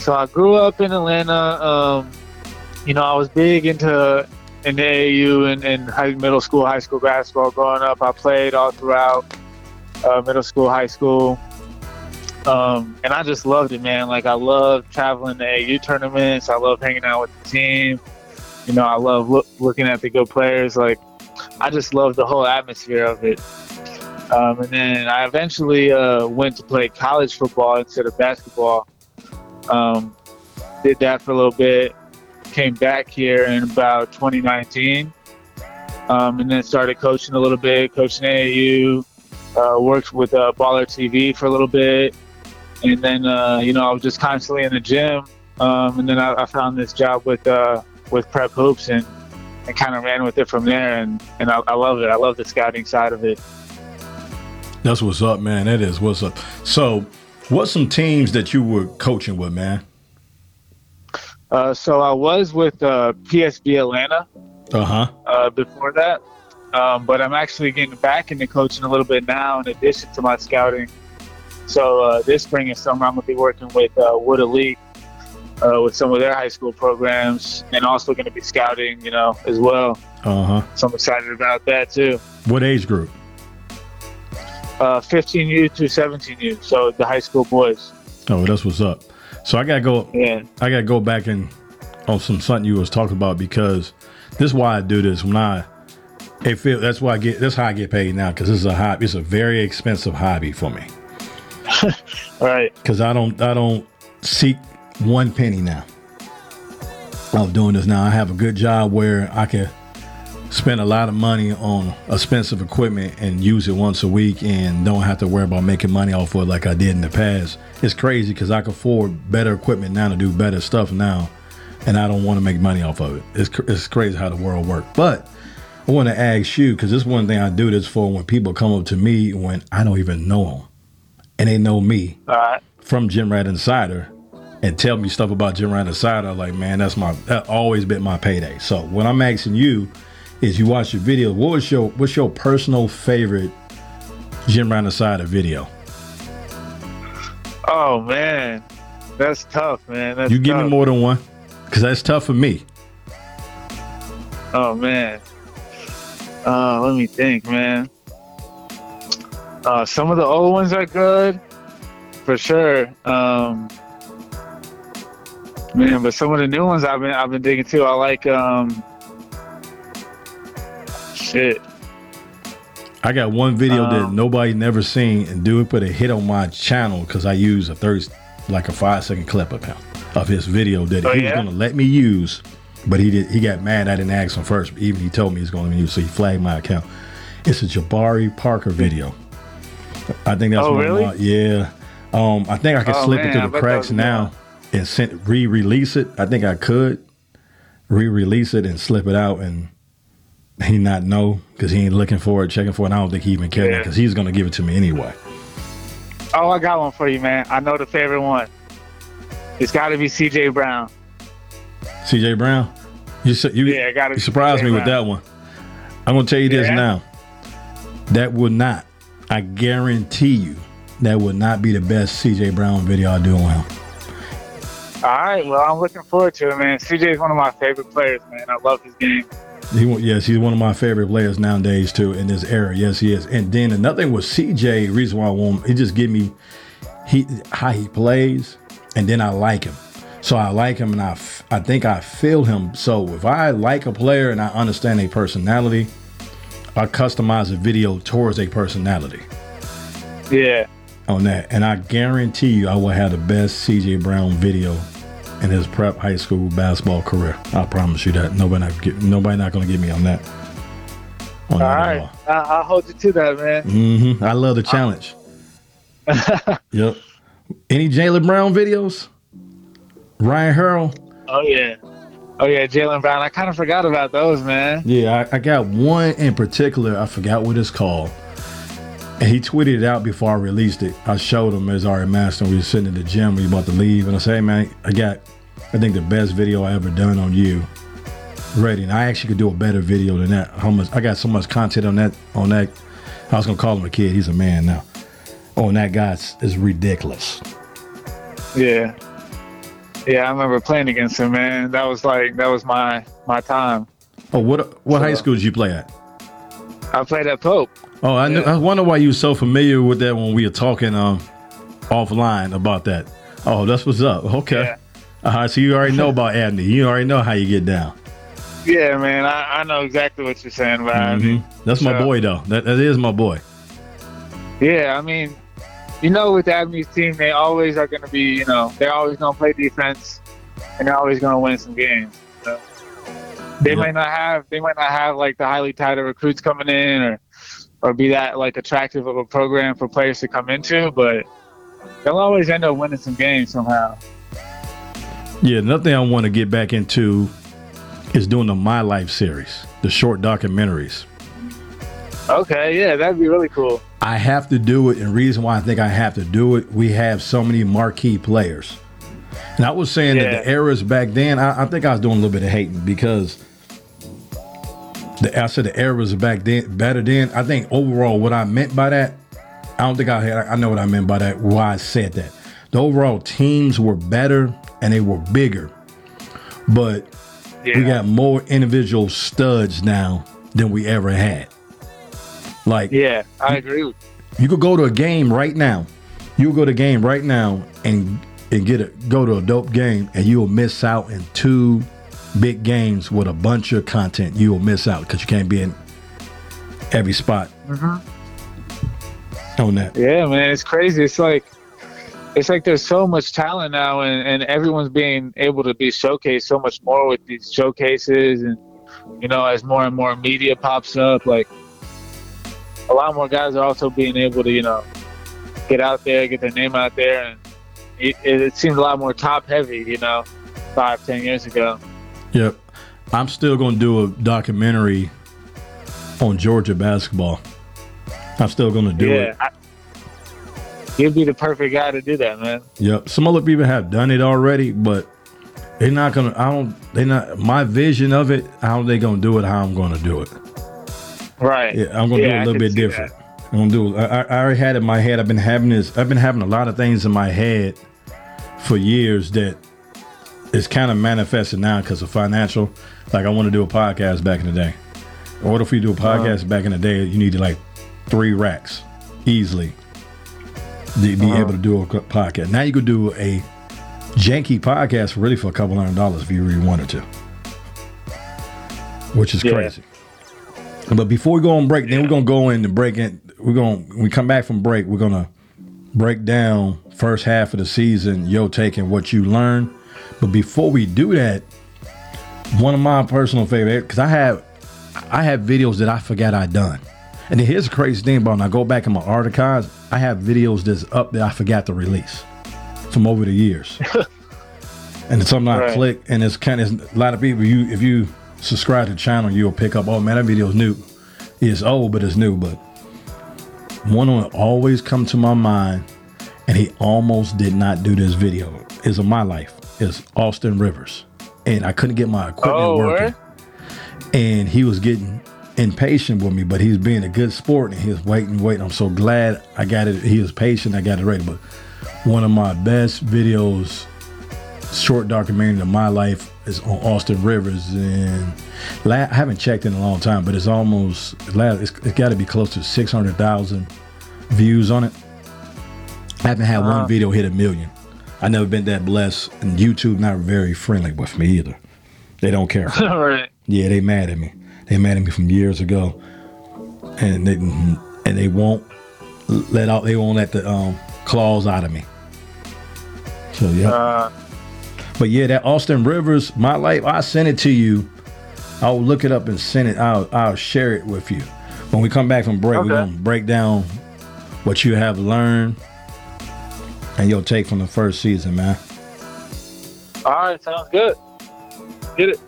So I grew up in Atlanta. Um, you know, I was big into in the AAU and, and high, middle school, high school basketball growing up. I played all throughout uh, middle school, high school. Um, and I just loved it, man. Like I love traveling to AAU tournaments. I love hanging out with the team. You know, I love look, looking at the good players. Like I just love the whole atmosphere of it. Um, and then I eventually uh, went to play college football instead of basketball. Um, did that for a little bit. Came back here in about 2019, um, and then started coaching a little bit, coaching AAU. Uh, worked with uh, Baller TV for a little bit, and then uh, you know I was just constantly in the gym. Um, and then I, I found this job with uh, with Prep Hoops, and and kind of ran with it from there. And and I, I love it. I love the scouting side of it. That's what's up, man. That is what's up. So, what's some teams that you were coaching with, man? Uh, so I was with uh, PSB Atlanta Uh huh. uh, before that, um, but I'm actually getting back into coaching a little bit now in addition to my scouting. So uh, this spring and summer, I'm gonna be working with uh, Wood Elite uh, with some of their high school programs, and also going to be scouting, you know, as well. Uh huh. So I'm excited about that too. What age group? Uh, 15U to 17U, so the high school boys. Oh, that's what's up. So I gotta go. Yeah. I gotta go back and on some something you was talking about because this is why I do this. When I it feel that's why I get that's how I get paid now because this is a hobby. It's a very expensive hobby for me. Right. because I don't I don't seek one penny now. I'm doing this now. I have a good job where I can spend a lot of money on expensive equipment and use it once a week and don't have to worry about making money off of it like I did in the past. It's crazy because I can afford better equipment now to do better stuff now, and I don't want to make money off of it. It's it's crazy how the world works. But I want to ask you because this is one thing I do this for when people come up to me when I don't even know them and they know me right. from Gym Rat Insider and tell me stuff about Gym Rat Insider, like man, that's my that always been my payday. So what I'm asking you is, you watch your video. What was your what's your personal favorite Gym Rat Insider video? Oh man, that's tough, man. That's you give me more than one, because that's tough for me. Oh man. Uh, let me think, man. Uh, some of the old ones are good, for sure. Um, man, but some of the new ones I've been I've been digging too. I like um, shit. I got one video that Um, nobody never seen, and dude put a hit on my channel because I use a third, like a five second clip of him. of his video that Oh, he was yeah? to let me use, but he did. He got mad. I didn't ask him first. Even he told me he's going to use, so he flagged my account. It's a Jabari Parker video. I think that's Oh, one really? my, yeah. Um, I think I could Oh, slip man, it through the cracks now and send, re-release it. I think I could re-release it and slip it out and he not know because he ain't looking for it, checking for it. And I don't think he even cared Yeah. because he's gonna give it to me anyway. Oh, I got one for you, man. I know the favorite one. It's got to be C.J. Brown. CJ Brown, you you, Yeah, you surprised me CJ with that one. I'm gonna tell you this Yeah? now. That would not, I guarantee you, that would not be the best CJ Brown video I do on him. All right, well, I'm looking forward to it, man. C.J. is one of my favorite players, man. I love his game. He, yes, he's one of my favorite players nowadays too in this era. Yes, he is. And then another thing with CJ, reason why I want him, he just give me he how he plays, and then I like him. So I like him, and I I think I feel him. So if I like a player and I understand a personality, I customize a video towards a personality Yeah. on that, and I guarantee you, I will have the best CJ Brown video in his prep high school basketball career. I promise you that. Nobody not get, nobody not to get me on that. On All right. I- I'll hold you to that, man. hmm I love the challenge. yep. Any Jaylen Brown videos? Ryan Hurl? Oh, yeah. Oh, yeah, Jaylen Brown. I kind of forgot about those, man. Yeah, I, I got one in particular. I forgot what it's called. And he tweeted it out before I released it. I showed him as Ari Master. We were sitting in the gym. We were about to leave. And I said, hey, man, I got, I think, the best video I ever done on you. Ready. And I actually could do a better video than that. How much I got so much content on that on that. I was gonna call him a kid. He's a man now. Oh, that guy is- is ridiculous. Yeah. Yeah, I remember playing against him, man. That was like, that was my my time. Oh, what what high school did you play at? I played at Pope. Oh, I, knew, I wonder why you were so familiar with that when we were talking um offline about that. Oh, that's what's up. Okay. Uh-huh, so you already know about Abney. You already know how you get down. Yeah, man. I, I know exactly what you're saying about. Mhm. That's my boy, though. That, that is my boy. Yeah, I mean, you know, with the Abney's team, they always are going to be, you know, they're always going to play defense, and they're always going to win some games. So they Yeah. might not have, they might not have like the highly touted recruits coming in, or or be that like attractive of a program for players to come into, but they'll always end up winning some games somehow. Yeah, another thing I want to get back into is doing the My Life series, the short documentaries. Okay, yeah, that'd be really cool. I have to do it, and reason why I think I have to do it, we have so many marquee players. And I was saying that the eras back then, I, I think I was doing a little bit of hating because the I said the eras back then better then. I think overall, what I meant by that, I don't think I had. I know what I meant by that. Why I said that. The overall teams were better and they were bigger, but we got more individual studs now than we ever had. Like Yeah, I agree with you could go to a game right now. You go to a game right now and and get a go to a dope game and you will miss out in two big games with a bunch of content. You will miss out because you can't be in every spot Mhm. on that. Yeah, man, it's crazy. It's like it's like there's so much talent now, and, and everyone's being able to be showcased so much more with these showcases, and you know, as more and more media pops up, like a lot more guys are also being able to, you know, get out there, get their name out there, and it, it, it seems a lot more top heavy, you know, five, ten years ago. Yep. I'm still going to do a documentary on Georgia basketball. I'm still going to do yeah, it. I, you'd be the perfect guy to do that, man. Yep. Some other people have done it already, but they're not gonna. I don't. They're not. My vision of it. How they gonna do it? How I'm gonna do it? Right. Yeah, I'm gonna Yeah, do it I a little bit see different. I'm gonna do. I, I I already had it in my head. I've been having this. I've been having a lot of things in my head for years that is kind of manifested now because of financial. Like I want to do a podcast back in the day. In order for you to do a podcast back in the day, you needed like three racks easily to be Uh-huh. able to do a podcast. Now you could do a janky podcast really for a couple hundred dollars if you really wanted to, which is Yeah. crazy. But before we go on break, then we're gonna go in and break in. We're gonna when we come back from break, we're gonna break down first half of the season, yo taking what you learned, But before we do that, one of my personal favorite because I have I have videos that I forgot I done. And then here's the crazy thing about when I go back in my archives, I have videos that's up that I forgot to release from over the years. and it's something I Right. click, and it's kind of a lot of people. You if you subscribe to the channel, you'll pick up. Oh man, that video's new. It's old, but it's new. But one will always come to my mind, and he almost did not do this video. Is of my life. Is Austin Rivers, and I couldn't get my equipment Oh, working word? and he was getting impatient with me, but he's being a good sport and he was waiting, waiting. I'm so glad I got it. He was patient. I got it ready. But one of my best videos, short documentary of my life, is on Austin Rivers, and la- I haven't checked in a long time, but it's almost it's, it's got to be close to six hundred thousand views on it. I haven't had one video hit a million. I never been that blessed, and YouTube not very friendly with me either. They don't care. right. Yeah, they mad at me. They mad at me from years ago, and they and they won't let out. They won't let the um, claws out of me. So yeah, Uh, but yeah, that Austin Rivers, my life. I sent it to you. I'll look it up and send it. I'll I'll share it with you when we come back from break. We're gonna break down what you have learned and your take from the first season, man. all right, sounds good. Get it.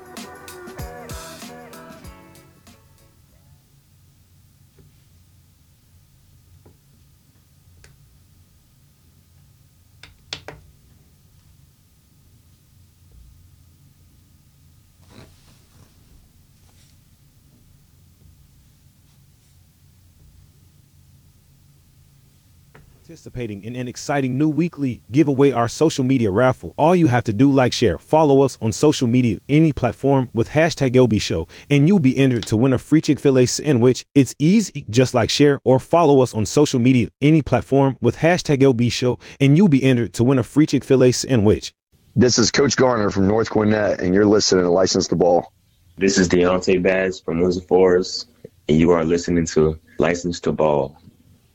Participating in an exciting new weekly giveaway our social media raffle. All you have to do like share, follow us on social media, any platform with hashtag LB Show, and you'll be entered to win a free Chick-fil-A sandwich. It's easy, just like share or follow us on social media, any platform with hashtag LB Show, and you'll be entered to win a free Chick-fil-A sandwich. This is Coach Garner from North Gwinnett, and you're listening to License to Ball. This is Deontay Bass from Windsor Forest, and you are listening to License to Ball.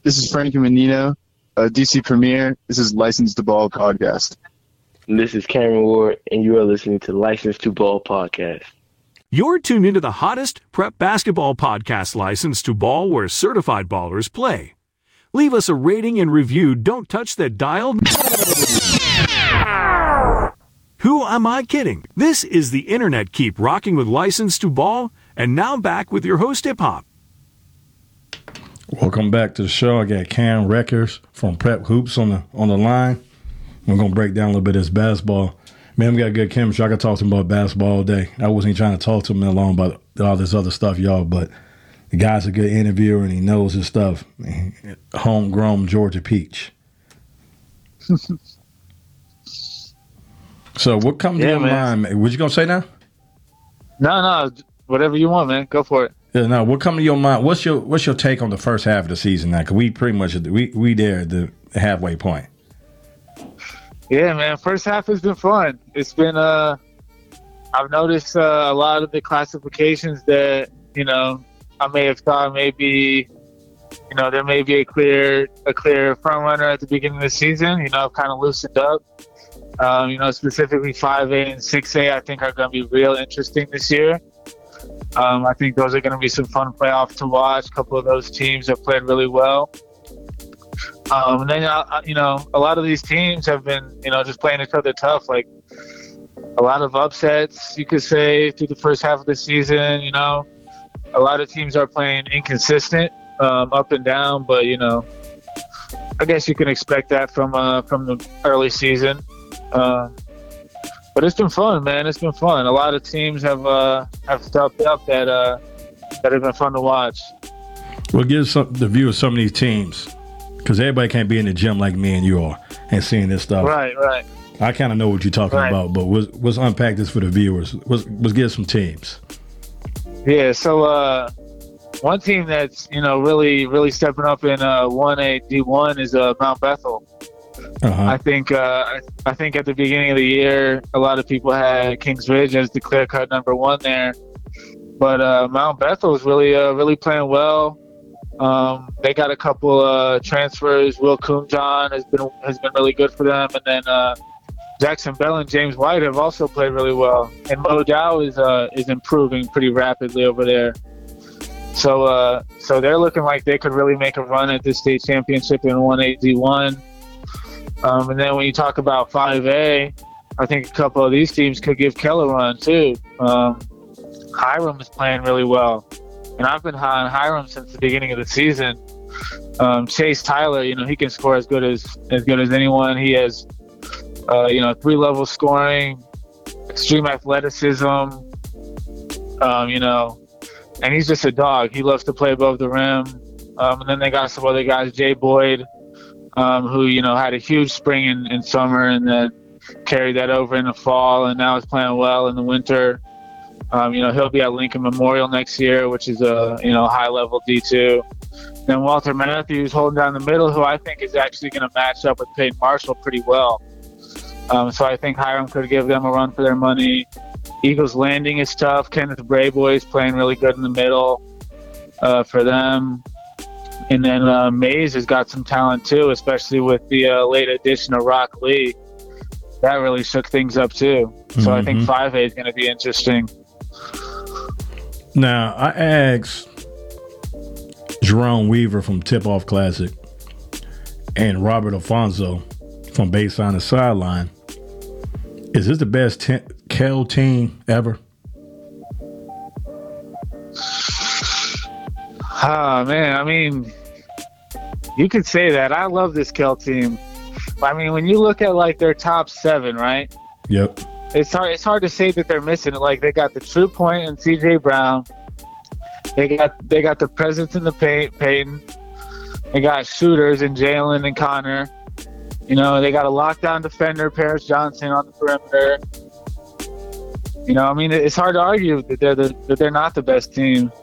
This is Frankie Menino, uh, DC Premier. This is License to Ball podcast. This is Cameron Ward, and you are listening to License to Ball podcast. You're tuned into the hottest prep basketball podcast license to ball where certified ballers play. Leave us a rating and review. Don't touch that dial. Who am I kidding? This is the internet keep rocking with license to ball, and now back with your host hip hop. Welcome back to the show. I got Cam Rickers from Prep Hoops on the on the line. We're gonna break down a little bit of this basketball. Man, we got good chemistry. I could talk to him about basketball all day. I wasn't even trying to talk to him that long about all this other stuff, y'all. But the guy's a good interviewer and he knows his stuff. Homegrown Georgia peach. so what comes to your man. mind? man? What you gonna say now? No, no, whatever you want, man. Go for it. Yeah, no. What come to your mind? What's your What's your take on the first half of the season now? Because we pretty much we we there at the halfway point. Yeah, man. First half has been fun. It's been uh, I've noticed uh, a lot of the classifications that you know I may have thought maybe, you know, there may be a clear a clear front runner at the beginning of the season. You know, I've kind of loosened up. Um, you know, specifically five A and six A, I think are going to be real interesting this year. Um, I think those are going to be some fun playoffs to watch. A couple of those teams have played really well. Um, and then, uh, you know, a lot of these teams have been, you know, just playing each other tough. Like a lot of upsets, you could say, through the first half of the season. You know, a lot of teams are playing inconsistent, um, up and down. But you know, I guess you can expect that from uh, from the early season. Uh, but it's been fun, man. It's been fun. A lot of teams have uh, have stepped up that uh, that have been fun to watch. Well, give some, the view of some of these teams because everybody can't be in the gym like me and you are and seeing this stuff. Right, right. I kind of know what you're talking Right. about, but let's, let's unpack this for the viewers. Let's, let's give some teams. Yeah, so uh, one team that's you know really really stepping up in uh, one A D one is uh, Mount Bethel. Uh-huh. I think uh, I, think at the beginning of the year, a lot of people had Kings Ridge as the clear cut number one there, but uh, Mount Bethel is really uh, really playing well. Um, they got a couple uh, transfers. Will Coonjohn has been has been really good for them, and then uh, Jackson Bell and James White have also played really well, and Mo Dow is uh, is improving pretty rapidly over there. So uh, so they're looking like they could really make a run at this state championship in one eight D one. Um, and then when you talk about five A, I think a couple of these teams could give Kell a run too. Um, Hiram is playing really well, and I've been high on Hiram since the beginning of the season. Um, Chase Tyler, you know, he can score as good as as good as anyone. He has, uh, you know, three level scoring, extreme athleticism. Um, you know, and he's just a dog. He loves to play above the rim. Um, and then they got some other guys, Jay Boyd, um, who you know had a huge spring in, in summer and then carried that over in the fall, and now is playing well in the winter. Um, you know, he'll be at Lincoln Memorial next year, which is a you know high level D two. Then Walter Matthews holding down the middle, who I think is actually going to match up with Peyton Marshall pretty well. Um, so I think Hiram could give them a run for their money. Eagles Landing is tough. Kenneth Brayboy is playing really good in the middle uh, for them. And then uh, Mays has got some talent too, especially with the uh, late addition of Rock Lee. That really shook things up too. So I think Mhm. 5A is going to be interesting. Now, I asked Jerome Weaver from Tip Off Classic and Robert Alfonso from Baseline to Sideline is this the best te- Kell team ever? Ah man, I mean, you could say that. I love this Kell team. I mean, when you look at like their top seven, right? Yep. It's hard. It's hard to say that they're missing it. Like they got the True Point and C.J. Brown. They got they got the presence in the paint, Peyton. They got shooters in Jalen and Connor. You know, they got a lockdown defender, Paris Johnson, on the perimeter. You know, I mean, it's hard to argue that they're the, that they're not the best team.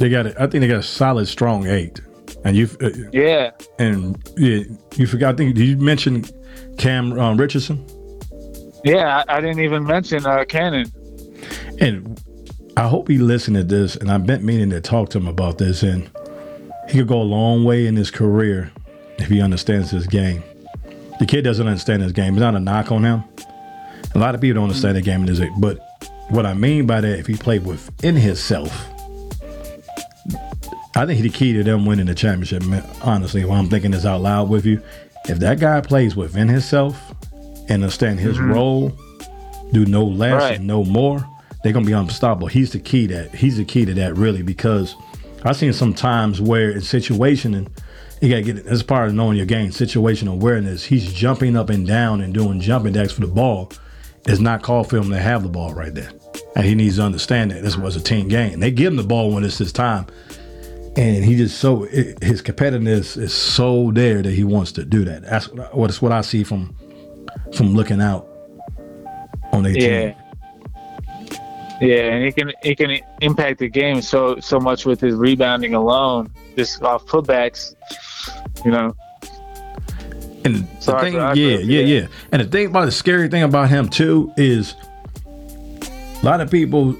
They got it. I think they got a solid, strong eight. And you, uh, Yeah, and yeah, you forgot. I think did you mention Cam um, Richardson? yeah. I, I didn't even mention uh, Cannon. And I hope he listened to this. And I've been meaning to talk to him about this. And he could go a long way in his career if he understands his game. The kid doesn't understand his game. It's not a knock on him. A lot of people don't understand the game in his but what I mean by that, if he played within himself, I think he the key to them winning the championship. man. Honestly, while I'm thinking this out loud with you, if that guy plays within himself and understand his Mhm. role, do no less Right. and no more, they're gonna be unstoppable. He's the key that he's the key to that really because I've seen some times where in situation and you gotta get as part of knowing your game, situation awareness, he's jumping up and down and doing jumping jacks for the ball. It's not called for him to have the ball right there. And he needs to understand that this was a team game. They give him the ball when it's his time. And he just so it, his competitiveness is so there that he wants to do that. That's what I, what's what I see from from looking out on their Yeah. team. Yeah, and he can he can impact the game so so much with his rebounding alone, just off putbacks. You know. And So the thing, I yeah, agree yeah, yeah. And the thing about the scary thing about him too is a lot of people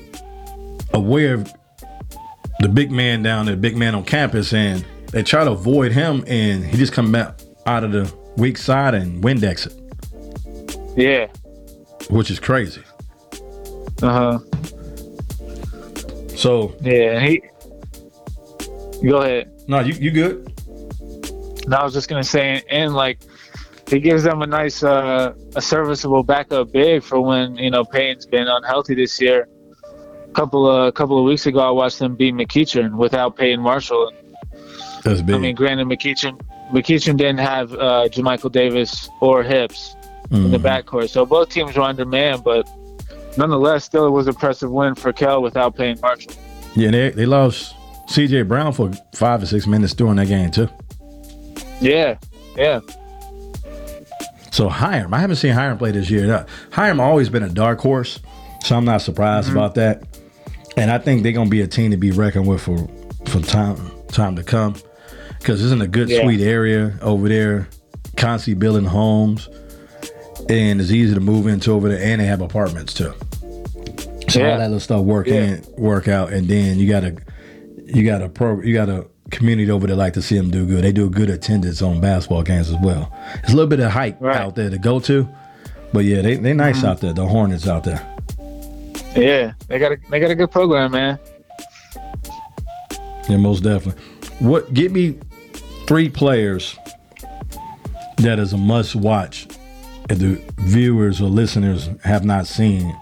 aware of the big man down there, big man on campus, and they try to avoid him, and he just come back out of the weak side and Windex it, Yeah. which is crazy. Uh huh. So Yeah, he. Go ahead. no, you you good? No, I was just gonna say, and like, he gives them a nice, uh, a serviceable backup big for when you know Payne's been unhealthy this year. A couple of couple of weeks ago, I watched them beat McEachern without Peyton Marshall. That's big. I mean, granted, McEachern McEachern didn't have uh, Jamichael Davis or Hips in the Mhm. backcourt, so both teams were undermanned. But nonetheless, still it was an impressive win for Kell without Payne Marshall. Yeah, they they lost C.J. Brown for five or six minutes during that game too. Yeah, yeah, So Hiram, I haven't seen Hiram play this year. Hiram always been a dark horse, so I'm not surprised Mm-hmm. about that. And I think they're gonna be a team to be reckoned with for for time time to come because it's in a good, Yeah. sweet area over there. Constantly building homes, and it's easy to move into over there, and they have apartments too. So Yeah. all that little stuff work Yeah. in, work out, and then you got a you got a pro you got a community over there like to see them do good. They do good attendance on basketball games as well. It's a little bit of hype Right. out there to go to, But yeah, they they nice mm-hmm. out there. The Hornets out there. Yeah, they got a they got a good program, man. Yeah, most definitely. What? Give me three players that is a must watch if the viewers or listeners have not seen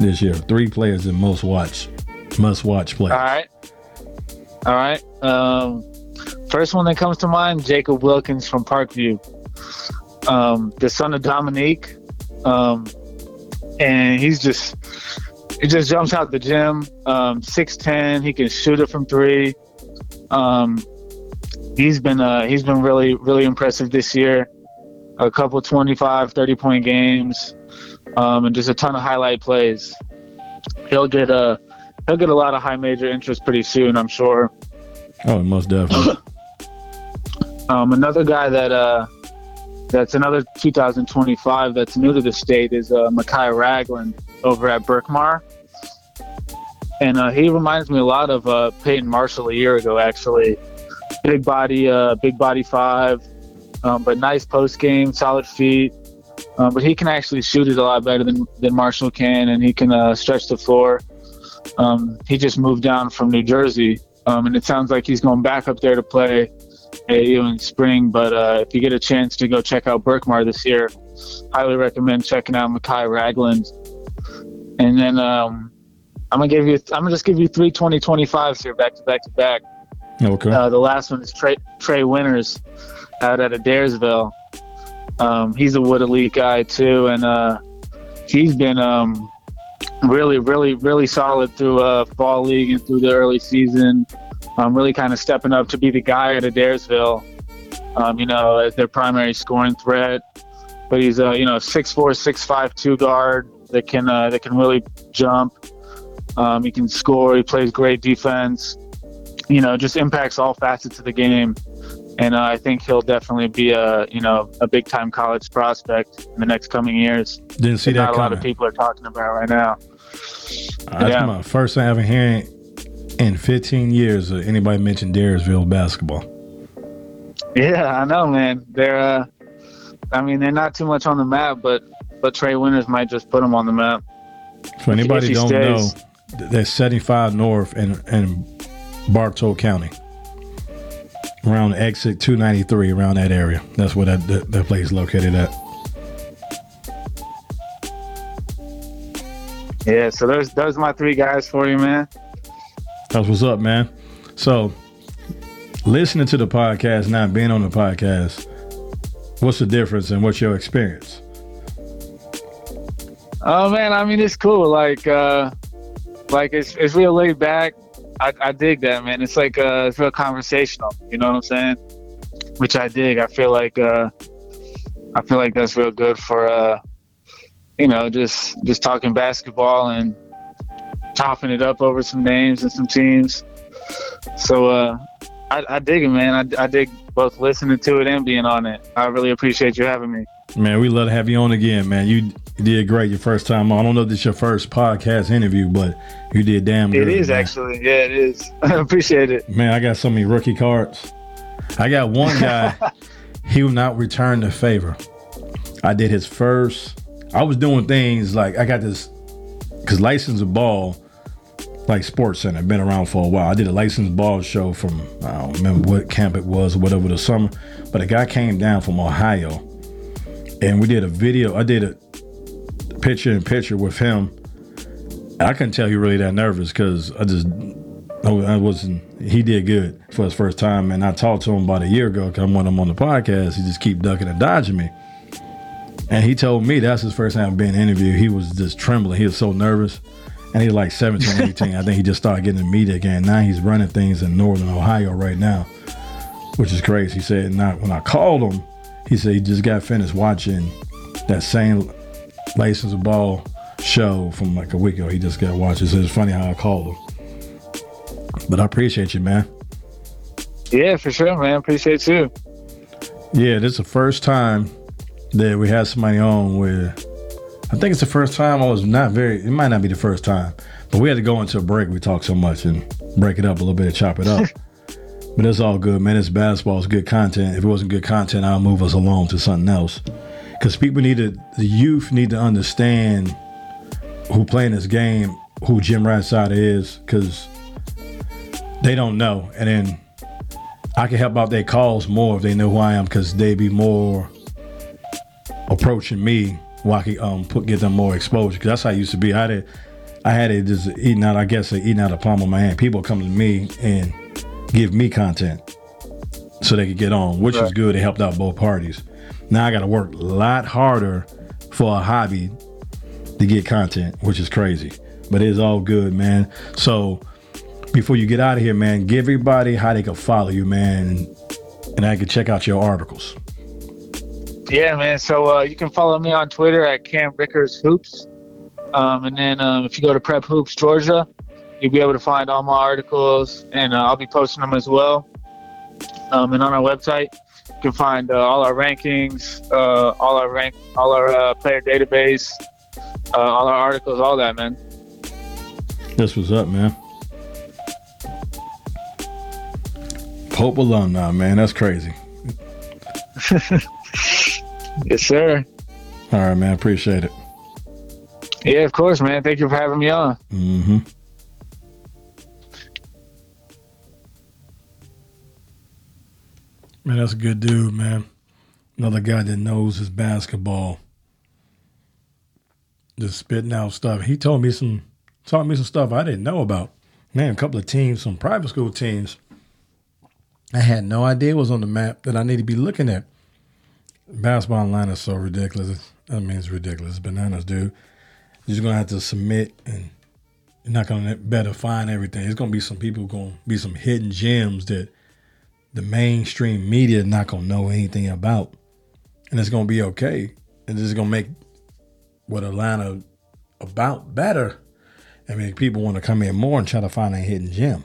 this year. Three players that most watch, must watch players. All right, all right. Um, first one that comes to mind: Jacob Wilkins from Parkview, um, the son of Dominique, um, and he's just he just jumps out the gym. Um, Six ten, he can shoot it from three. Um, he's been uh, he's been really really impressive this year. A couple 25, 30 point games, um, and just a ton of highlight plays. He'll get a he'll get a lot of high major interest pretty soon, I'm sure. Oh, most definitely. Um, another guy that uh, that's another 2025 that's new to the state is uh, Makai Ragland over at Berkmar. And uh, he reminds me a lot of uh, Peyton Marshall a year ago, actually. Big body, uh, big body five, um, but nice post game, solid feet. Um, but he can actually shoot it a lot better than, than Marshall can, and he can uh, stretch the floor. Um, he just moved down from New Jersey, um, and it sounds like he's going back up there to play AAU in spring. But uh, if you get a chance to go check out Berkmar this year, highly recommend checking out Makai Ragland. And then um, I'm gonna give you, I'm gonna just give you three 2025s here, back to back to back. Okay. Uh, the last one is Trey, Trey Winters out at Adairsville. Um, he's a Wood Elite guy too, and uh, he's been um, really, really, really solid through uh, fall league and through the early season. Um, really kind of stepping up to be the guy at Adairsville. Um, you know, as their primary scoring threat. But he's a you know six four, six five two guard that can uh, that can really jump. Um, he can score. He plays great defense. You know, just impacts all facets of the game. And uh, I think he'll definitely be a you know a big time college prospect in the next coming years. Didn't see that not a lot of people are talking about right now. That's Yeah. my first time ever hearing in 15 years of anybody mention Daresville basketball. Yeah, I know, man. They're, uh, I mean, they're not too much on the map, but but Trey Winters might just put them on the map. For anybody don't stays. know, th- that's 75 North and and Bartow County, around exit 293, around that area. That's where that that, that place is located at. Yeah, so those those are my three guys for you, man. That's what's up, man. So, listening to the podcast, not being on the podcast, what's the difference and what's your experience? Oh man, I mean it's cool. Like uh like it's it's real laid back. I, I dig that man. It's like uh it's real conversational, you know what I'm saying? Which I dig. I feel like uh I feel like that's real good for uh you know, just just talking basketball and topping it up over some names and some teams. So uh I, I dig it man. I, I dig both listening to it and being on it. I really appreciate you having me. Man, we love to have you on again, man. You did great your first time on. I don't know if this is your first podcast interview, but you did damn good. It is man. actually. Yeah, it is. I appreciate it. Man, I got so many rookie cards. I got one guy, he will not return the favor. I did his first. I was doing things like I got this because license a ball, like Sports Center, been around for a while. I did a licensed ball show from I don't remember what camp it was or whatever the summer, but a guy came down from Ohio, and we did a video. I did a picture in picture with him. I couldn't tell he really that nervous because I just I wasn't. He did good for his first time, and I talked to him about a year ago. Cause I wanted him on the podcast. He just keep ducking and dodging me, and he told me that's his first time being interviewed. He was just trembling. He was so nervous, and he's like 17, 18. I think he just started getting the media again. Now he's running things in Northern Ohio right now, which is crazy. He said, "Not when I called him, he said he just got finished watching that same license ball show from like a week ago. He just got watching. So it's funny how I called him." But I appreciate you, man. Yeah, for sure, man. Appreciate you. Yeah, this is the first time that we had somebody on where I think it's the first time I was not very, it might not be the first time, but we had to go into a break. We talked so much and break it up a little bit and chop it up. but it's all good, man. It's basketball, it's good content. If it wasn't good content, I'll move us along to something else. because people need to, the youth need to understand who playing this game, who Jim Ratsada is, because they don't know. And then I can help out their cause more if they know who I am, because they be more approaching me where I can um, put get them more exposure. Because that's how I used to be. I had it, I had it just eating out. I guess eating out the palm of my hand. People come to me and give me content so they could get on, which was good. It helped out both parties. Now I got to work a lot harder for a hobby to get content, which is crazy. But it's all good, man. So before you get out of here, man, give everybody how they can follow you, man, and I can check out your articles. Yeah, man. So uh, you can follow me on Twitter at Cam Rickers Hoops. Um, and then um, if you go to Prep Hoops Georgia, you'll be able to find all my articles, and uh, I'll be posting them as well. Um, and on our website, you can find uh, all our rankings, uh, all our rank, all our uh, player database, uh, all our articles, all that, man. That's what's up, man. Pope alumni, man. That's crazy. yes, sir. All right, man. Appreciate it. Yeah, of course, man. Thank you for having me on. Mm-hmm. Man, that's a good dude, man. Another guy that knows his basketball. Just spitting out stuff. He told me some taught me some stuff I didn't know about. Man, a couple of teams, some private school teams. I had no idea was on the map that I need to be looking at. Basketball online is so ridiculous. I mean, it's ridiculous. Bananas, dude. You're just gonna have to submit, and you're not gonna better find everything. It's gonna be some people gonna be some hidden gems that the mainstream media not gonna know anything about, and it's gonna be okay. And it's gonna make what Atlanta about better, and make people want to come in more and try to find a hidden gem.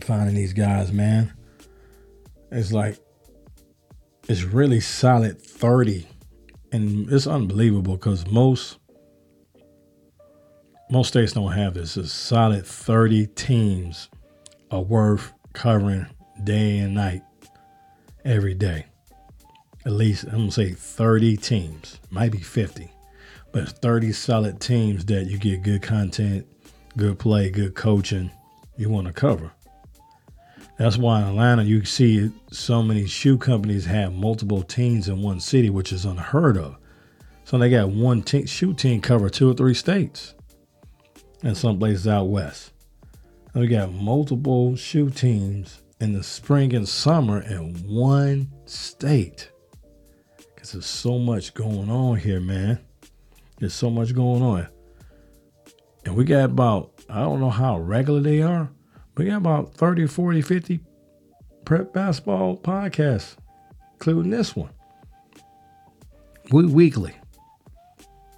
Finding these guys, man, it's like it's really solid thirty, and it's unbelievable because most most states don't have this. It's solid thirty teams are worth covering day and night every day. At least I'm gonna say 30 teams, might be 50, but 30 solid teams that you get good content, good play, good coaching you want to cover. That's why in Atlanta you see so many shoe companies have multiple teams in one city, which is unheard of. So they got one te- shoe team cover two or three states, and some places out west. And we got multiple shoe teams in the spring and summer in one state. Because there's so much going on here, man. There's so much going on. And we got about, I don't know how regular they are, we got about 30, 40, 50 prep basketball podcasts, including this one. We weekly.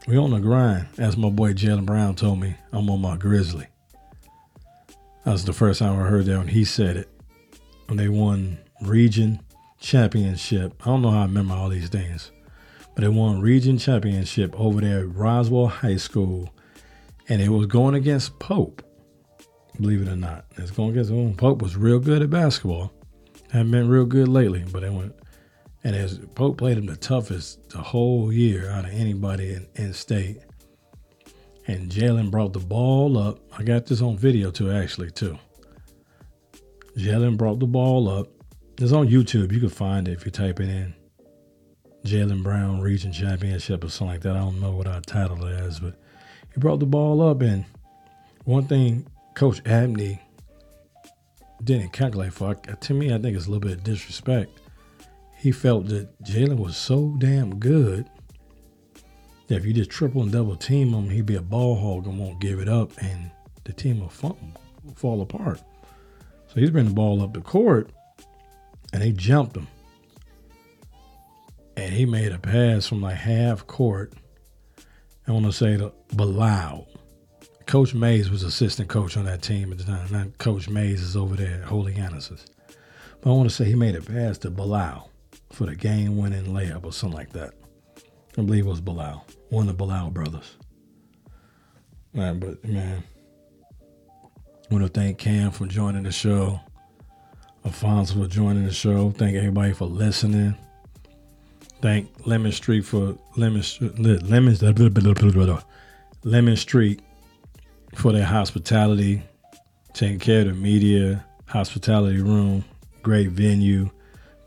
We on the grind, as my boy Jaylen Brown told me. I'm on my Grizzly. That was the first time I heard that when he said it. When they won region championship. I don't know how I remember all these things. But they won region championship over there at Roswell High School. And it was going against Pope. Believe it or not. It's going against oh, Pope was real good at basketball. Haven't been real good lately, but they went and as Pope played him the toughest the whole year out of anybody in, in state. And Jaylen brought the ball up. I got this on video too, actually, too. Jaylen brought the ball up. It's on YouTube. You can find it if you type it in. Jaylen Brown Region Championship or something like that. I don't know what our title is, but he brought the ball up. And one thing Coach Abney didn't calculate for, to me, I think it's a little bit of disrespect. He felt that Jaylen was so damn good that if you just triple and double team him, he'd be a ball hog and won't give it up, and the team will fall, fall apart. So he's bringing the ball up the court, and they jumped him. And he made a pass from like half court. I want to say to Bilal. Coach Mays was assistant coach on that team at the time. Now Coach Mays is over there at Holy Genesis. But I want to say he made a pass to Bilal for the game winning layup or something like that. I believe it was Bilal, one of the Bilal brothers. Man, but man, I want to thank Cam for joining the show. Alfonso for joining the show. Thank everybody for listening. Thank Lemon Street for Lemon Lemon Lemon Street for their hospitality, taking care of the media, hospitality room, great venue,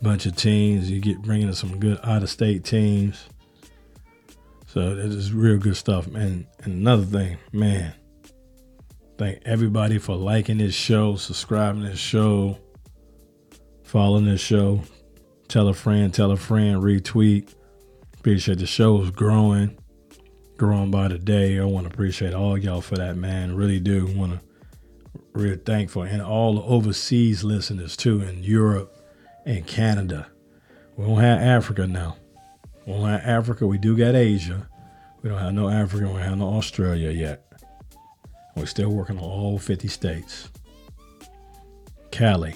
bunch of teams. You get bringing in some good out of state teams. So this is real good stuff, man. And another thing, man, thank everybody for liking this show, subscribing this show, following this show. Tell a friend, tell a friend, retweet. Appreciate the show is growing, growing by the day. I want to appreciate all y'all for that, man. Really do want to real thankful and all the overseas listeners too in Europe and Canada. We don't have Africa now. We don't have Africa. We do got Asia. We don't have no Africa. We don't have no Australia yet. We're still working on all 50 states. Cali,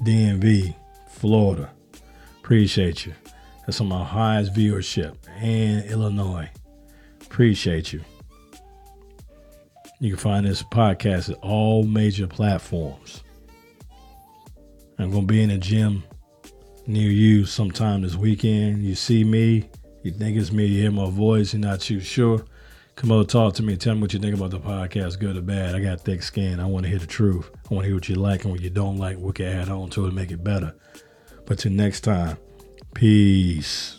DMV, Florida. Appreciate you. That's of my highest viewership. And Illinois. Appreciate you. You can find this podcast at all major platforms. I'm going to be in a gym near you sometime this weekend. You see me, you think it's me, you hear my voice, you're not too sure. Come over, talk to me, tell me what you think about the podcast, good or bad. I got thick skin. I want to hear the truth. I want to hear what you like and what you don't like, what can add on to it make it better. But till next time, peace.